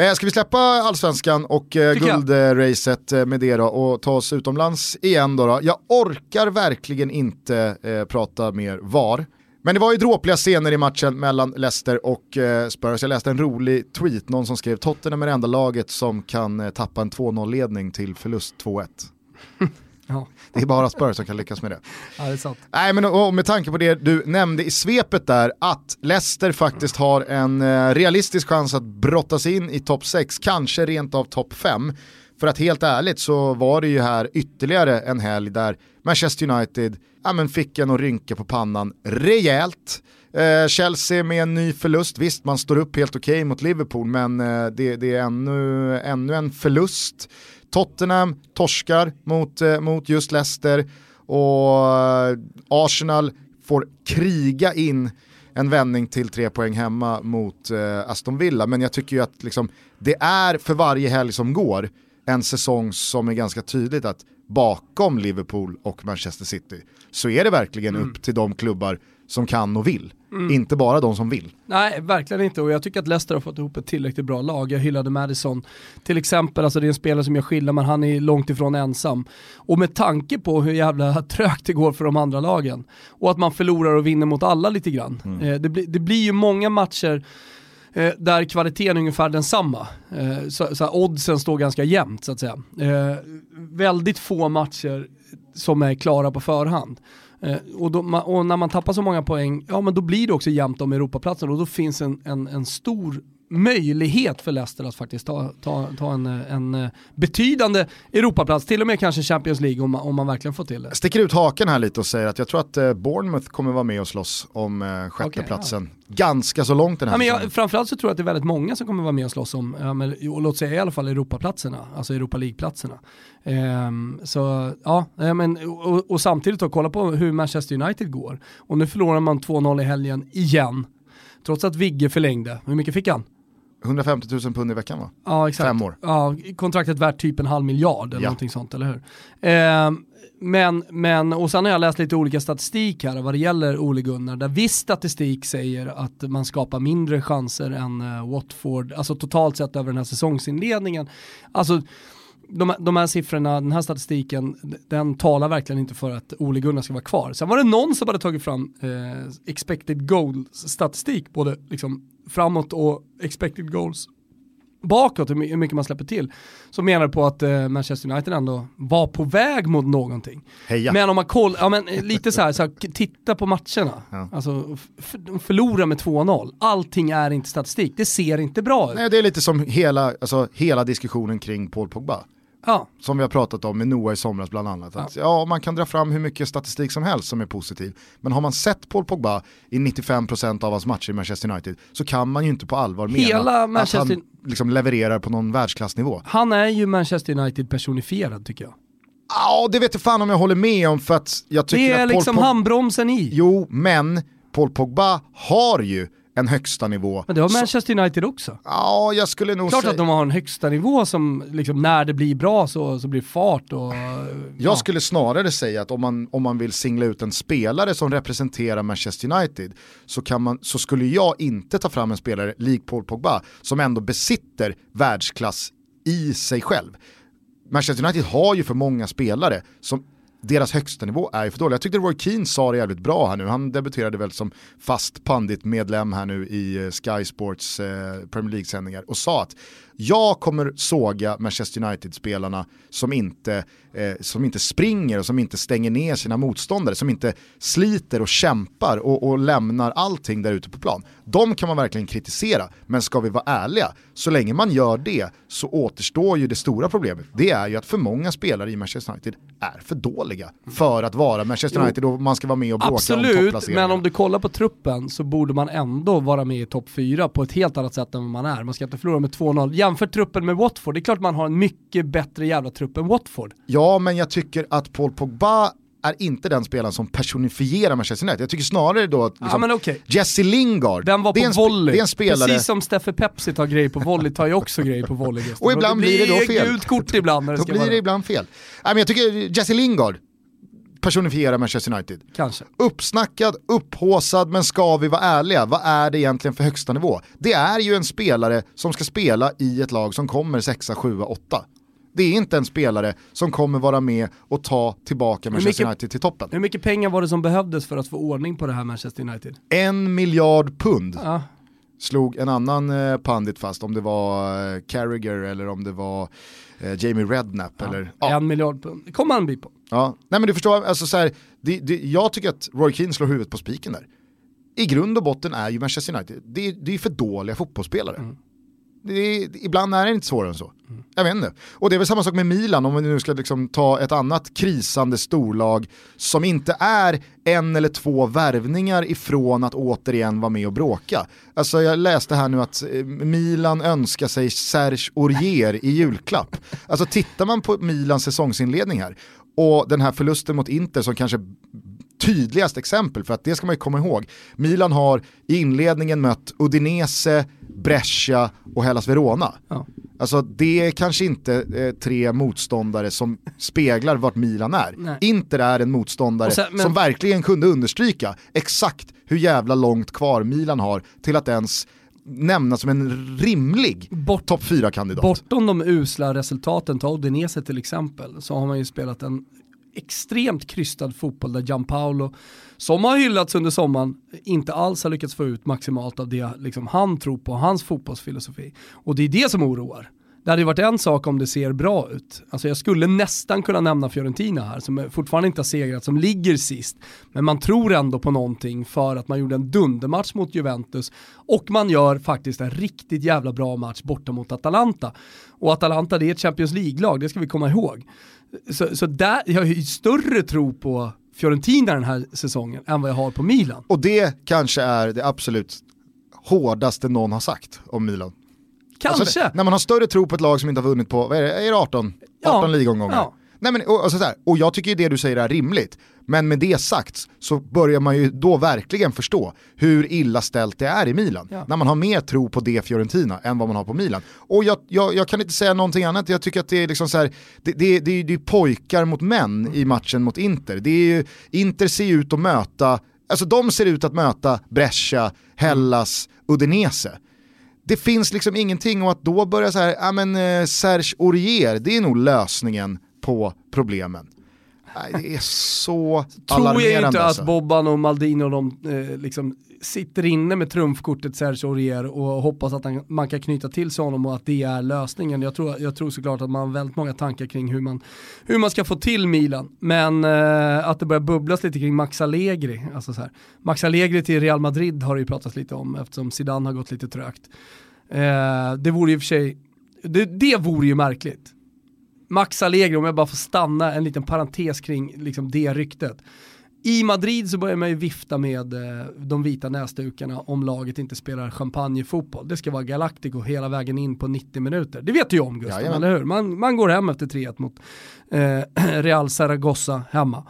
A: Eh, ska vi släppa allsvenskan och eh, guldracet eh, med det då och ta oss utomlands igen då, då? Jag orkar verkligen inte eh, prata mer VAR. Men det var ju dråpliga scener i matchen mellan Leicester och eh, Spurs. Jag läste en rolig tweet, någon som skrev Tottenham är det enda laget som kan eh, tappa en 2-0-ledning till förlust 2-1.
B: Ja,
A: Det är bara Spurs som kan lyckas med det.
B: ja det är sant.
A: Nej men och med tanke på det du nämnde i svepet där, att Leicester faktiskt har en eh, realistisk chans att brottas in i topp 6, kanske rent av topp 5. För att helt ärligt så var det ju här ytterligare en helg där Manchester United ja, men fick en att rynka på pannan rejält. Eh, Chelsea med en ny förlust, visst man står upp helt okej mot Liverpool men eh, det, det är ännu, ännu en förlust. Tottenham torskar mot, eh, mot just Leicester och eh, Arsenal får kriga in en vändning till tre poäng hemma mot eh, Aston Villa. Men jag tycker ju att liksom, det är för varje helg som går en säsong som är ganska tydligt att bakom Liverpool och Manchester City så är det verkligen upp till de klubbar som kan och vill. Inte bara de som vill.
B: Nej, verkligen inte och jag tycker att Leicester har fått ihop ett tillräckligt bra lag. Jag hyllade Madison till exempel, alltså det är en spelare som jag skiljer men han är långt ifrån ensam. Och med tanke på hur jävla trögt det går för de andra lagen och att man förlorar och vinner mot alla lite grann. Eh, det, blir, det blir ju många matcher eh, där kvaliteten är ungefär densamma. Eh, så, så oddsen står ganska jämnt så att säga. Eh, väldigt få matcher som är klara på förhand. Eh, och, då, och när man tappar så många poäng, ja men då blir det också jämnt om Europaplatsen och då finns en, en, en stor möjlighet för Leicester att faktiskt ta, ta, ta en, en eh, betydande Europaplats, till och med kanske Champions League om man, om man verkligen får till det.
A: Sticker ut haken här lite och säger att jag tror att eh, Bournemouth kommer vara med och slåss om eh, sjätteplatsen. Ganska så långt den här
B: Ja, men jag, framförallt så tror jag att det är väldigt många som kommer vara med och slåss om, ja, men, och låt säga i alla fall Europaplatserna, alltså Europa League-platserna. Ehm, så ja, ja, men, och, och samtidigt då kolla på hur Manchester United går. Och nu förlorar man 2-0 i helgen igen. Trots att Vigge förlängde, hur mycket fick han?
A: 150 000 pund i veckan va?
B: Ja, exakt.
A: Fem år.
B: Ja, kontraktet värt typ en halv miljard eller
A: Ja.
B: någonting sånt, eller hur? Ehm, men, men, och sen har jag läst lite olika statistik här vad det gäller Ole Gunnar, där viss statistik säger att man skapar mindre chanser än eh, Watford, alltså totalt sett över den här säsongsinledningen. Alltså, de, de här siffrorna, den här statistiken, den talar verkligen inte för att Ole Gunnar ska vara kvar. Sen var det någon som hade tagit fram eh, expected goals-statistik, både liksom framåt och expected goals bakåt, hur my- hur mycket man släpper till, som menar på att eh, Manchester United ändå var på väg mot någonting.
A: Heja.
B: Men om man kollar, ja men eh, lite så här, så här titta på matcherna.
A: Ja.
B: Alltså, de förlorar med 2-0. Allting är inte statistik, det ser inte bra ut.
A: Nej, det är lite som hela, alltså, hela diskussionen kring Paul Pogba.
B: Ja,
A: Som vi har pratat om med Noah i somras bland annat. Att, ja. man kan dra fram hur mycket statistik som helst som är positiv. Men har man sett Paul Pogba i 95% av hans matcher i Manchester United så kan man ju inte på allvar mena
B: Hela
A: att
B: Manchester-
A: han liksom levererar på någon världsklassnivå.
B: han är ju Manchester United personifierad tycker jag.
A: Ja, det vet jag fan om jag håller med om för att jag tycker
B: Det är
A: att Paul
B: liksom
A: Pogba...
B: handbromsen i.
A: Jo, men Paul Pogba har ju en högsta nivå.
B: Men det har
A: Så-
B: Manchester United också.
A: Ja, jag skulle nog
B: Klart
A: säga...
B: att de har en högsta nivå som liksom, när det blir bra så, så blir det fart och...
A: Jag skulle snarare säga att om man, om man vill singla ut en spelare som representerar Manchester United så, kan man, så skulle jag inte ta fram en spelare lik Paul Pogba som ändå besitter världsklass i sig själv. Manchester United har ju för många spelare som deras högsta nivå är ju för dålig. Jag tyckte Roy Keane sa det jävligt bra här nu. Han debuterade väl som fast pandit-medlem här nu i eh, Sky Sports eh, Premier League-sändningar och sa att jag kommer såga Manchester United-spelarna som inte, eh, som inte springer och som inte stänger ner sina motståndare, som inte sliter och kämpar och, och lämnar allting där ute på plan. De kan man verkligen kritisera, men ska vi vara ärliga, så länge man gör det så återstår ju det stora problemet. Det är ju att för många spelare i Manchester United är för dåliga för att vara Manchester United och man ska vara med och bråka
B: Absolut,
A: om
B: men om du kollar på truppen så borde man ändå vara med i topp 4 på ett helt annat sätt än vad man är. Man ska inte förlora med 2-0. Jämför truppen med Watford, det är klart man har en mycket bättre jävla trupp än Watford.
A: Ja, men jag tycker att Paul Pogba är inte den spelaren som personifierar Manchester United. Jag tycker snarare då att liksom,
B: ja, okay.
A: Jesse Lingard,
B: den var på
A: det, är
B: volley.
A: det är en spelare...
B: Precis som Steffe Pepsi tar grejer på volley tar ju också grejer på volley.
A: och ibland blir det då fel.
B: Det blir gult kort ibland när det
A: då blir
B: vara.
A: det ibland fel. Nej, men jag tycker Jesse Lingard, personifiera Manchester United.
B: Kanske.
A: Uppsnackad, upphåsad, men ska vi vara ärliga, vad är det egentligen för högsta nivå? Det är ju en spelare som ska spela i ett lag som kommer 6, 7, 8. Det är inte en spelare som kommer vara med och ta tillbaka Manchester mycket, United till toppen.
B: Hur mycket pengar var det som behövdes för att få ordning på det här Manchester United?
A: En miljard pund.
B: Ja.
A: Slog en annan eh, pandit fast, om det var eh, Carragher eller om det var eh, Jamie Redknapp. Ja. Eller,
B: ja. En miljard pund, det kommer han bli på.
A: Ja, nej men du förstår, alltså så här, det, det, jag tycker att Roy Keane slår huvudet på spiken där. I grund och botten är ju Manchester United, det, det är för dåliga fotbollsspelare. Mm. Det, ibland är det inte svårare än så. Mm. Jag vet inte. Och det är väl samma sak med Milan, om vi nu ska liksom ta ett annat krisande storlag som inte är en eller två värvningar ifrån att återigen vara med och bråka. Alltså jag läste här nu att eh, Milan önskar sig Serge Aurier i julklapp. Alltså tittar man på Milans säsongsinledning här och den här förlusten mot Inter som kanske tydligast exempel, för att det ska man ju komma ihåg. Milan har i inledningen mött Udinese, Brescia och Hellas Verona. Ja. Alltså det är kanske inte eh, tre motståndare som speglar vart Milan är. Nej. Inter är en motståndare sen, men... som verkligen kunde understryka exakt hur jävla långt kvar Milan har till att ens nämnas som en rimlig Bort, topp 4-kandidat.
B: Bortom de usla resultaten, ta Udinese till exempel, så har man ju spelat en extremt krystad fotboll där Gianpaolo, som har hyllats under sommaren, inte alls har lyckats få ut maximalt av det liksom, han tror på, hans fotbollsfilosofi. Och det är det som oroar. Det hade ju varit en sak om det ser bra ut. Alltså jag skulle nästan kunna nämna Fiorentina här som fortfarande inte har segrat, som ligger sist. Men man tror ändå på någonting för att man gjorde en dundermatch mot Juventus och man gör faktiskt en riktigt jävla bra match borta mot Atalanta. Och Atalanta det är ett Champions League-lag, det ska vi komma ihåg. Så, så där, jag har ju större tro på Fiorentina den här säsongen än vad jag har på Milan.
A: Och det kanske är det absolut hårdaste någon har sagt om Milan.
B: Kanske. Alltså,
A: när man har större tro på ett lag som inte har vunnit på, vad är det, är det 18? 18 ja. ligomgångar. Ja. Nej, men, och, alltså, så här, och jag tycker det du säger är rimligt. Men med det sagt så börjar man ju då verkligen förstå hur illa ställt det är i Milan. Ja. När man har mer tro på det Fiorentina än vad man har på Milan. Och jag, jag, jag kan inte säga någonting annat, jag tycker att det är liksom så här, det, det, det, det är pojkar mot män i matchen mot Inter. Det är ju, Inter ser ut att möta, alltså de ser ut att möta Brescia, Hellas, Udinese det finns liksom ingenting och att då börja så här, ja men eh, Serge Aurier, det är nog lösningen på problemen. Nej, det är så alarmerande.
B: Tror jag inte
A: alltså.
B: att Bobban och Maldini och de eh, liksom sitter inne med trumfkortet Serge Aurier och hoppas att han, man kan knyta till sig honom och att det är lösningen. Jag tror, jag tror såklart att man har väldigt många tankar kring hur man, hur man ska få till Milan. Men eh, att det börjar bubblas lite kring Max Allegri. Alltså så här. Max Allegri till Real Madrid har det ju pratats lite om eftersom Zidane har gått lite trögt. Eh, det vore ju för sig, det, det vore ju märkligt. Max Allegri, om jag bara får stanna en liten parentes kring liksom, det ryktet. I Madrid så börjar man ju vifta med eh, de vita näsdukarna om laget inte spelar champagnefotboll. Det ska vara Galactico hela vägen in på 90 minuter. Det vet du ju om Gustav, ja, eller hur? Man, man går hem efter 3-1 mot eh, Real Zaragoza hemma.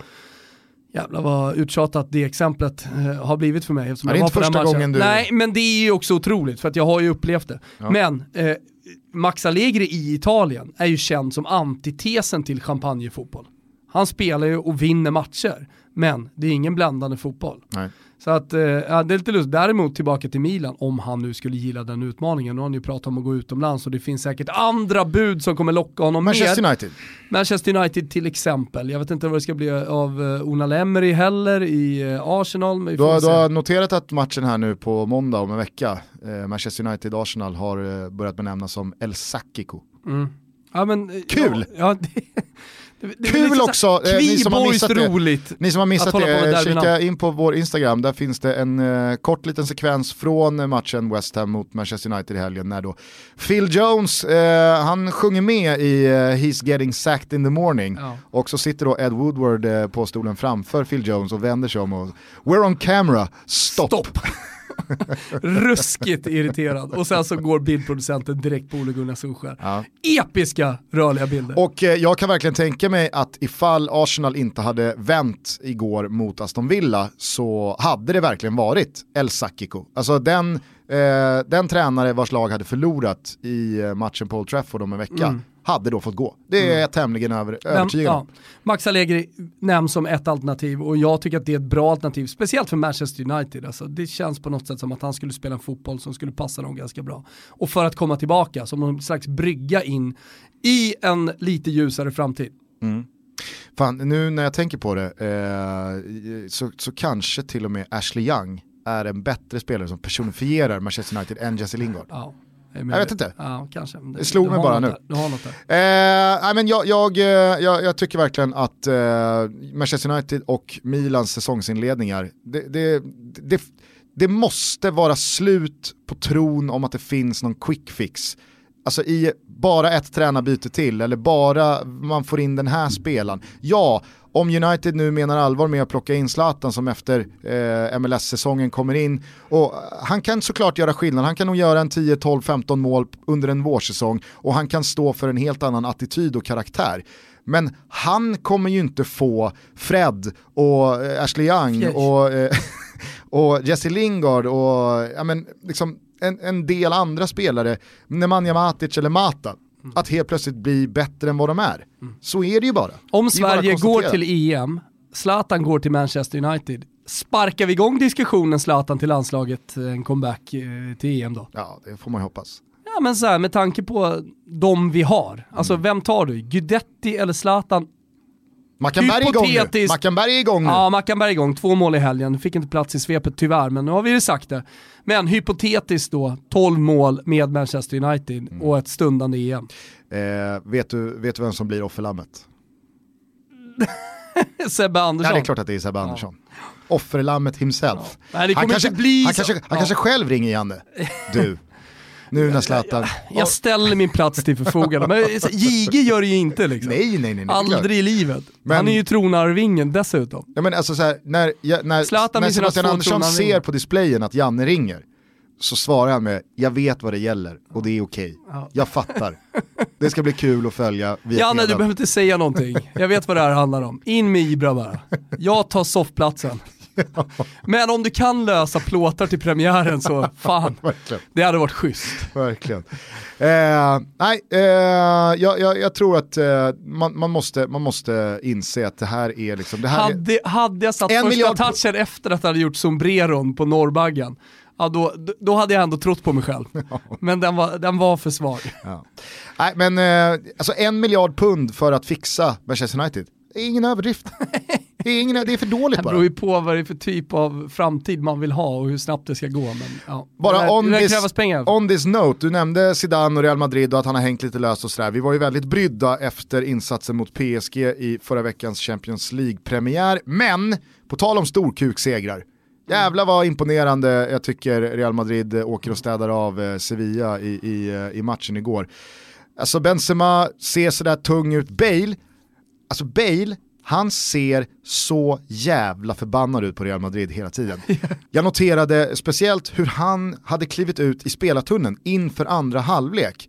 B: Jävlar vad uttjatat det exemplet eh, har blivit för mig.
A: Det är inte första gången du...
B: Nej, men det är ju också otroligt för att jag har ju upplevt det. Ja. Men eh, Max Allegri i Italien är ju känd som antitesen till champagnefotboll. Han spelar ju och vinner matcher, men det är ingen bländande fotboll.
A: Nej.
B: Så att, eh, ja, det är lite lustigt. Däremot tillbaka till Milan, om han nu skulle gilla den utmaningen. Nu har han ju pratat om att gå utomlands och det finns säkert andra bud som kommer locka honom
A: Manchester
B: mer.
A: United.
B: Manchester United till exempel. Jag vet inte vad det ska bli av Una Emery heller i uh, Arsenal.
A: Du, har, du har noterat att matchen här nu på måndag om en vecka, eh, Manchester United-Arsenal har eh, börjat benämnas som El Sakiko.
B: Mm. Ja, men,
A: Kul!
B: Ja, ja, det,
A: det, det Kul också,
B: eh, ni som har missat roligt
A: det, ni som har missat det, kika in på vår Instagram, där finns det en uh, kort liten sekvens från matchen West Ham mot Manchester United i helgen när då Phil Jones, uh, han sjunger med i uh, He's getting sacked in the morning ja. och så sitter då Ed Woodward på stolen framför Phil Jones och vänder sig om och We're on camera, stop.
B: stop. Ruskigt irriterad. Och sen så går bildproducenten direkt på Ole Gunnar Solskjaer. Ja. Episka rörliga bilder.
A: Och eh, jag kan verkligen tänka mig att ifall Arsenal inte hade vänt igår mot Aston Villa så hade det verkligen varit El Sakiko. Alltså den, eh, den tränare vars lag hade förlorat i eh, matchen på Old Trafford om en vecka. Mm hade då fått gå. Det är jag mm. tämligen över, övertygad om. Ja.
B: Max Allegri nämns som ett alternativ och jag tycker att det är ett bra alternativ, speciellt för Manchester United. Alltså, det känns på något sätt som att han skulle spela en fotboll som skulle passa dem ganska bra. Och för att komma tillbaka, som någon slags brygga in i en lite ljusare framtid.
A: Mm. Fan, nu när jag tänker på det eh, så, så kanske till och med Ashley Young är en bättre spelare som personifierar Manchester United än Jesse Lingard.
B: Ja.
A: Jag vet inte.
B: Ja, kanske.
A: Det, det slog mig bara nu.
B: Du har något
A: där. Eh, men jag, jag, eh, jag, jag, tycker verkligen att eh, Manchester United och Milans säsongsinledningar, det, det, det, det måste vara slut på tron om att det finns någon quick fix alltså i bara ett tränarbyte till eller bara man får in den här spelaren. Ja, om United nu menar allvar med att plocka in Zlatan som efter eh, MLS-säsongen kommer in, och han kan såklart göra skillnad, han kan nog göra en 10, 12, 15 mål under en vårsäsong och han kan stå för en helt annan attityd och karaktär. Men han kommer ju inte få Fred och eh, Ashley Young och, eh, och Jesse Lingard och ja, men, liksom, en, en del andra spelare, Nemanja Matic eller Mata, mm. att helt plötsligt bli bättre än vad de är. Mm. Så är det ju bara.
B: Om Sverige går till EM, Zlatan går till Manchester United, sparkar vi igång diskussionen Zlatan till landslaget, en comeback eh, till EM då?
A: Ja, det får man ju hoppas.
B: Ja men så här, med tanke på de vi har, alltså mm. vem tar du? Gudetti eller Zlatan?
A: Mackanberg är igång nu. Mackanberg är igång nu.
B: Ja, Mackanberg är igång. Två mål i helgen. Fick inte plats i svepet tyvärr, men nu har vi ju sagt det. Men hypotetiskt då, 12 mål med Manchester United mm. och ett stundande EM.
A: Eh, vet, du, vet du vem som blir offerlammet?
B: Sebbe Andersson.
A: Ja, det är klart att det är Sebbe Andersson. Offerlammet himself.
B: Ja. Nej, han,
A: kanske, han, kanske, han kanske själv ringer Janne. Du, nu när Zlatan...
B: Jag, jag, ställer min plats till förfogande, men JG gör det ju inte liksom.
A: Nej, nej, nej.
B: Aldrig i livet. Men, han är ju tronarvingen dessutom.
A: Ja, men alltså så här, när, jag, när, Zlatan när Sebastian Andersson ser på displayen att Janne ringer, så svarar han med jag vet vad det gäller och det är okej. Okay. Ja. Jag fattar. Det ska bli kul att följa.
B: Janne du behöver inte säga någonting. Jag vet vad det här handlar om. In med Ibra bara. Jag tar soffplatsen. Men om du kan lösa plåtar till premiären så fan, det hade varit schysst.
A: Verkligen. Eh, nej, eh, jag, jag, jag, tror att eh, man, man, måste, man måste inse att det här är liksom... Det här
B: hade,
A: är...
B: hade jag satt första touchen efter att jag hade gjort sombreron på norrbaggen, ja, då, då hade jag ändå trott på mig själv. Ja. Men den var, den var för svag.
A: Ja. Nej, men eh, alltså en miljard pund för att fixa Manchester United, det är ingen överdrift. Det är, ingen, det är för dåligt bara.
B: Det beror ju på vad det är för typ av framtid man vill ha och hur snabbt det ska gå. Men, ja.
A: Bara det, on, det this, on this note, du nämnde Zidane och Real Madrid och att han har hängt lite löst och sådär. Vi var ju väldigt brydda efter insatsen mot PSG i förra veckans Champions League-premiär. Men, på tal om storkuksegrar, Jävlar vad imponerande jag tycker Real Madrid åker och städar av eh, Sevilla i, i, eh, i matchen igår. Alltså Benzema ser sådär tung ut. Bale, alltså Bale han ser så jävla förbannad ut på Real Madrid hela tiden. Jag noterade speciellt hur han hade klivit ut i spelartunneln inför andra halvlek.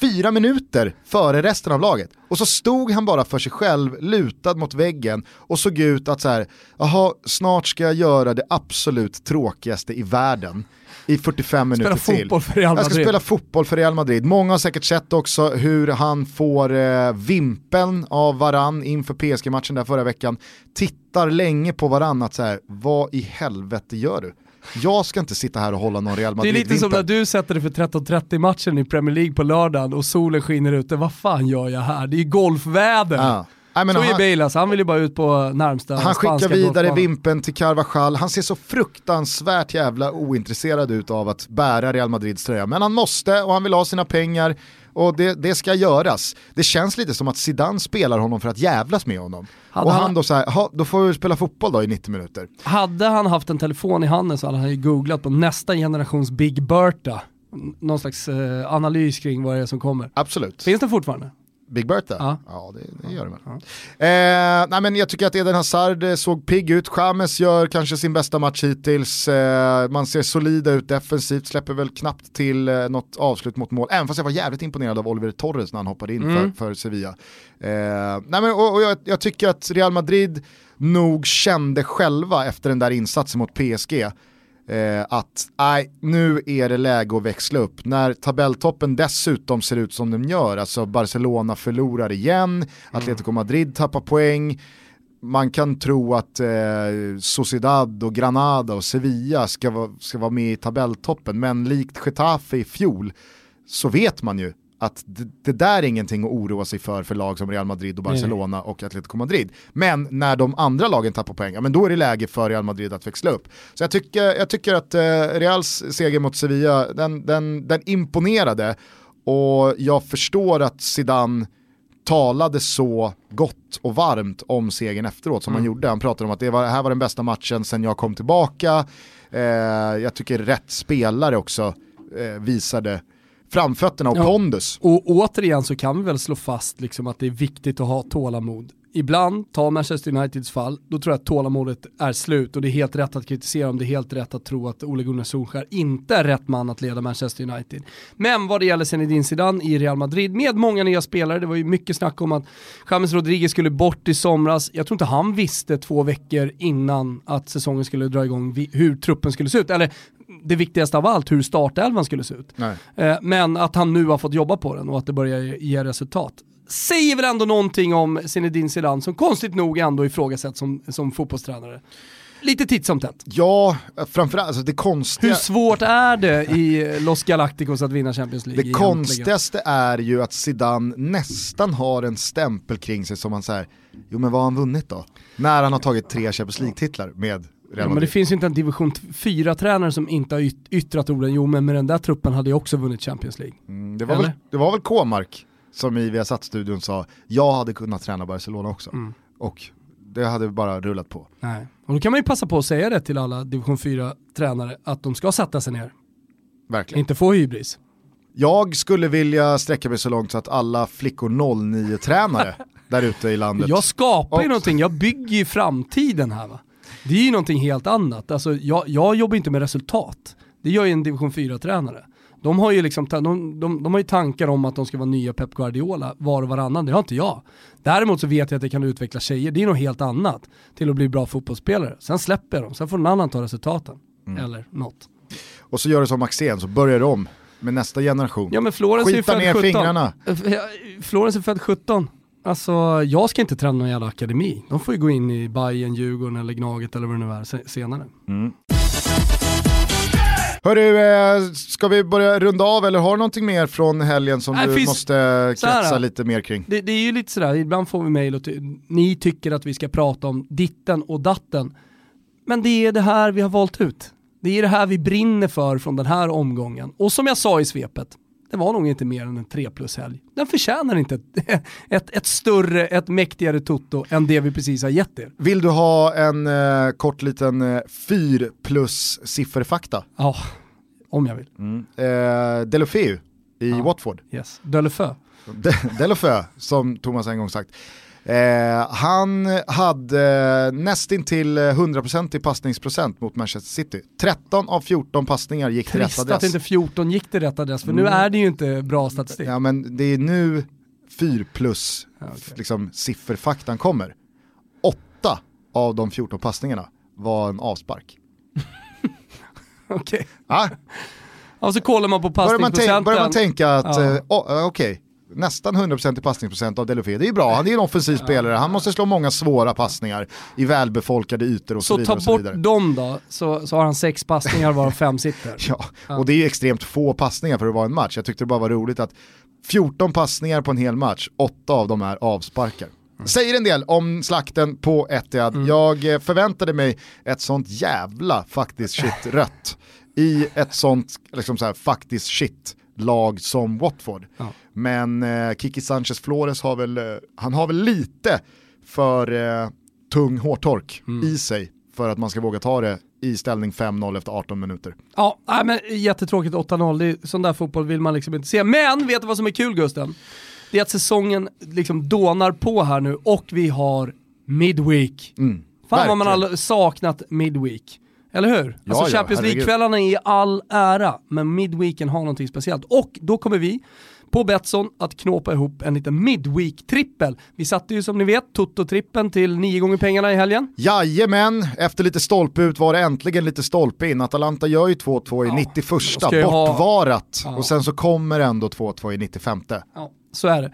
A: fyra minuter före resten av laget. Och så stod han bara för sig själv, lutad mot väggen och såg ut att så här, jaha, snart ska jag göra det absolut tråkigaste i världen i 45 minuter
B: spela
A: till.
B: För Real Madrid.
A: Jag ska spela fotboll för Real Madrid. Många har säkert sett också hur han får eh, vimpeln av varann inför PSG-matchen där förra veckan. Tittar länge på varann att så här, vad i helvete gör du? Jag ska inte sitta här och hålla någon Real Madrid
B: Det är lite som när du sätter dig för 13.30 matchen i Premier League på lördagen och solen skiner ute. Vad fan gör jag här? Det är ju golfväder. Ja. Nej, men så är Bale alltså, han vill ju bara ut på närmsta
A: Han skickar vidare Vimpen till Carvajal, han ser så fruktansvärt jävla ointresserad ut av att bära Real Madrids tröja. Men han måste och han vill ha sina pengar och det, det ska göras. Det känns lite som att Zidane spelar honom för att jävlas med honom. Hade och han, han då säger, då får vi spela fotboll då i 90 minuter.
B: Hade han haft en telefon i handen så hade han ju googlat på nästa generations Big Berta. Någon slags eh, analys kring vad det är som kommer.
A: Absolut.
B: Finns den fortfarande?
A: Big Bertha? Ja, ja det, det gör det väl. Ja. Eh, nej, men jag tycker att Eden Hazard eh, såg pigg ut, Chamez gör kanske sin bästa match hittills, eh, man ser solida ut defensivt, släpper väl knappt till eh, något avslut mot mål, även fast jag var jävligt imponerad av Oliver Torres när han hoppade in mm. för, för Sevilla. Eh, nej, men, och, och jag, jag tycker att Real Madrid nog kände själva efter den där insatsen mot PSG eh, att nej, nu är det läge att växla upp. När tabelltoppen dessutom ser ut som den gör, alltså Barcelona förlorar igen, mm. Atletico Madrid tappar poäng, man kan tro att eh, Sociedad och Granada och Sevilla ska, va, ska vara med i tabelltoppen, men likt Getafe i fjol så vet man ju att det, det, där är ingenting att oroa sig för för lag som Real Madrid och Barcelona Nej. och Atletico Madrid. Men när de andra lagen tappar poäng, ja, men då är det läge för Real Madrid att växla upp. Så jag tycker, jag tycker att eh, Reals seger mot Sevilla, den, den, den imponerade och jag förstår att Zidane talade så gott och varmt om segern efteråt som mm. han gjorde. Han pratade om att det var, här var den bästa matchen sen jag kom tillbaka. Eh, jag tycker rätt spelare också eh, visade framfötterna och ja. pondus.
B: Och återigen så kan vi väl slå fast liksom att det är viktigt att ha tålamod. Ibland, ta Manchester Uniteds fall, då tror jag att tålamodet är slut och det är helt rätt att kritisera om det är helt rätt att tro att Ole Gunnar Solskjaer inte är rätt man att leda Manchester United. Men vad det gäller Zinedine Zidane i Real Madrid med många nya spelare, det var ju mycket snack om att James Rodriguez skulle bort i somras. Jag tror inte han visste två veckor innan att säsongen skulle dra igång hur truppen skulle se ut. Eller det viktigaste av allt, hur startelvan skulle se ut. Eh, men att han nu har fått jobba på den och att det börjar ge resultat. Säger väl ändå någonting om Zinedine Zidane som konstigt nog ändå ifrågasätts som, som fotbollstränare. Lite titt som tätt.
A: Ja, framförallt alltså det konstiga...
B: Hur svårt är det i Los Galacticos att vinna Champions League?
A: Det konstigaste är ju att Zidane nästan har en stämpel kring sig som man säger, jo men vad har han vunnit då? När han har tagit tre Champions League-titlar med
B: Ja, men det finns ju inte en division 4-tränare som inte har yttrat orden, jo men med den där truppen hade jag också vunnit Champions League.
A: Mm, det, var väl, det var väl K-mark som i Viasat-studion sa, jag hade kunnat träna Barcelona också. Mm. Och det hade bara rullat på.
B: Nej. Och då kan man ju passa på att säga det till alla division 4-tränare, att de ska sätta sig ner.
A: Verkligen.
B: Inte få hybris.
A: Jag skulle vilja sträcka mig så långt så att alla flickor 09-tränare där ute i landet.
B: Jag skapar ju någonting, jag bygger ju framtiden här va. Det är ju någonting helt annat. Alltså, jag, jag jobbar inte med resultat. Det gör ju en division 4-tränare. De har, ju liksom, de, de, de, har ju tankar om att de ska vara nya Pep Guardiola var och varannan, det har inte jag. Däremot så vet jag att det kan utveckla tjejer, det är något helt annat, till att bli bra fotbollsspelare. Sen släpper jag dem, sen får någon annan ta resultaten. Mm. Eller något.
A: Och så gör du som Maxén, så börjar du om med nästa generation.
B: Ja men Florens
A: Skita är
B: född 17.
A: fingrarna.
B: Florens är född 17. Alltså jag ska inte träna någon jävla akademi. De får ju gå in i Bayern, Djurgården eller Gnaget eller vad det nu är senare. Mm.
A: Hörru, eh, ska vi börja runda av eller har du någonting mer från helgen som Nej, du finns... måste kretsa lite mer kring?
B: Det, det, är ju lite sådär, ibland får vi mejl och ni tycker att vi ska prata om ditten och datten. Men det är det här vi har valt ut. Det är det här vi brinner för från den här omgången. Och som jag sa i svepet, det var nog inte mer än en 3 plus helg. Den förtjänar inte ett, ett, ett, större, ett mäktigare toto än det vi precis har gett er.
A: Vill du ha en eh, kort liten eh, 4 plus sifferfakta?
B: Ja, om jag vill. Mm.
A: Eh, Delofeu i ja. Watford.
B: Yes. Delofeu.
A: De, Delofeu, som Thomas en gång sagt. Eh, han hade nästintill 100% i passningsprocent mot Manchester City. 13 av 14 passningar gick till rätt adress. Trist
B: att inte 14 gick till rätt adress, för mm. nu är det ju inte bra statistik.
A: Ja men det är nu 4 plus okay. liksom, sifferfaktan kommer. 8 av de 14 passningarna var en avspark.
B: Okej. Okay. Ja. Och så kollar man på passningsprocenten.
A: Börjar man, tänka att, ja. uh, okej, okay, nästan 100% i passningsprocent av Delofé. Det är bra, han är en offensiv spelare, han måste slå många svåra passningar i välbefolkade ytor och så, så vidare.
B: Så ta bort dem då, så, så har han sex passningar varav fem sitter.
A: ja. och det är extremt få passningar för att vara en match. Jag tyckte det bara var roligt att 14 passningar på en hel match, 8 av dem är avsparkar. Mm. Säger en del om slakten på Etihad. Mm. Jag eh, förväntade mig ett sånt jävla faktiskt shit rött i ett sånt liksom så här, faktiskt shit lag som Watford. Ja. Men eh, Kiki Sanchez Flores har väl, eh, han har väl lite för eh, tung hårtork mm. i sig för att man ska våga ta det i ställning 5-0 efter 18 minuter.
B: Ja, men jättetråkigt 8-0, sån där fotboll vill man liksom inte se. Men vet du vad som är kul Gusten? Det är att säsongen liksom dånar på här nu och vi har Midweek. Mm, Fan verkligen. vad man har saknat Midweek. Eller hur? Ja, alltså Champions ja, League-kvällarna är i all ära, men midweeken har någonting speciellt. Och då kommer vi på Betsson att knåpa ihop en liten midweek-trippel. Vi satte ju som ni vet Toto-trippen till nio gånger pengarna i helgen.
A: Jajamän, efter lite stolpe ut var det äntligen lite stolpe in. Atalanta gör ju 2-2 i ja, 91, bortvarat. Ha... Ja. Och sen så kommer ändå 2-2 i 95.
B: Ja, så är det.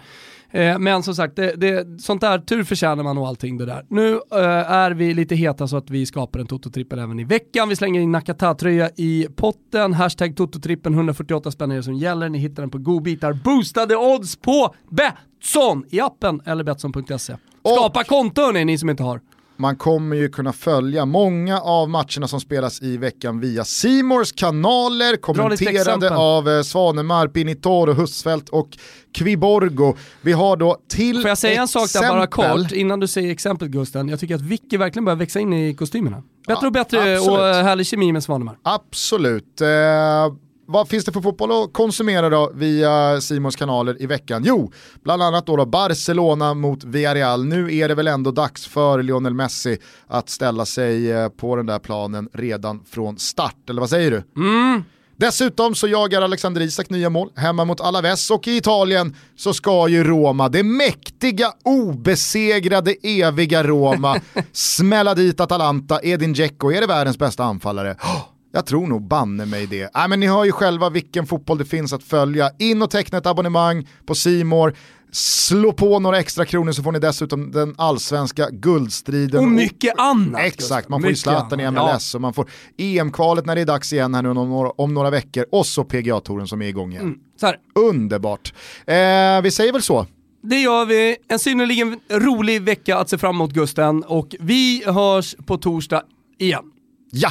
B: Eh, men som sagt, det, det, sånt där tur förtjänar man och allting det där. Nu eh, är vi lite heta så att vi skapar en Toto-trippel även i veckan. Vi slänger in Nakata-tröja i potten. Hashtag Toto-trippen, 148 spänn är det som gäller. Ni hittar den på godbitar. Boostade odds på Betsson i appen eller Betsson.se. Skapa och... konto hörni, ni som inte har.
A: Man kommer ju kunna följa många av matcherna som spelas i veckan via Simors kanaler, kommenterade av eh, Svanemar, Pinitoro, Husfeldt och Kviborgo. Vi har då till
B: Får jag säga exempel... en sak där bara kort, innan du säger exemplet Gusten? Jag tycker att Vicky verkligen börjar växa in i kostymerna. Bättre ja, och bättre absolut. och härlig kemi med Svanemar.
A: Absolut. Eh vad finns det för fotboll att konsumera då via Simons kanaler i veckan? Jo, bland annat då, då Barcelona mot Villarreal. Nu är det väl ändå dags för Lionel Messi att ställa sig eh, på den där planen redan från start, eller vad säger du?
B: Mm.
A: Dessutom så jagar Alexander Isak nya mål hemma mot Alaves och i Italien så ska ju Roma, det mäktiga, obesegrade, eviga Roma, smälla dit Atalanta. Edin Dzeko, är det världens bästa anfallare? Jag tror nog banne mig det. Äh, men ni hör ju själva vilken fotboll det finns att följa. In och teckna ett abonnemang på Simor. Slå på några extra kronor så får ni dessutom den allsvenska guldstriden.
B: Och mycket annat.
A: Exakt, man får ju Zlatan i MLS ja. och man får EM-kvalet när det är dags igen här nu om några, om några veckor och så PGA-touren som är igång igen.
B: Mm,
A: Underbart. Eh, vi säger väl så.
B: Det gör vi. En synnerligen rolig vecka att se fram emot Gusten och vi hörs på torsdag igen.
A: Ja!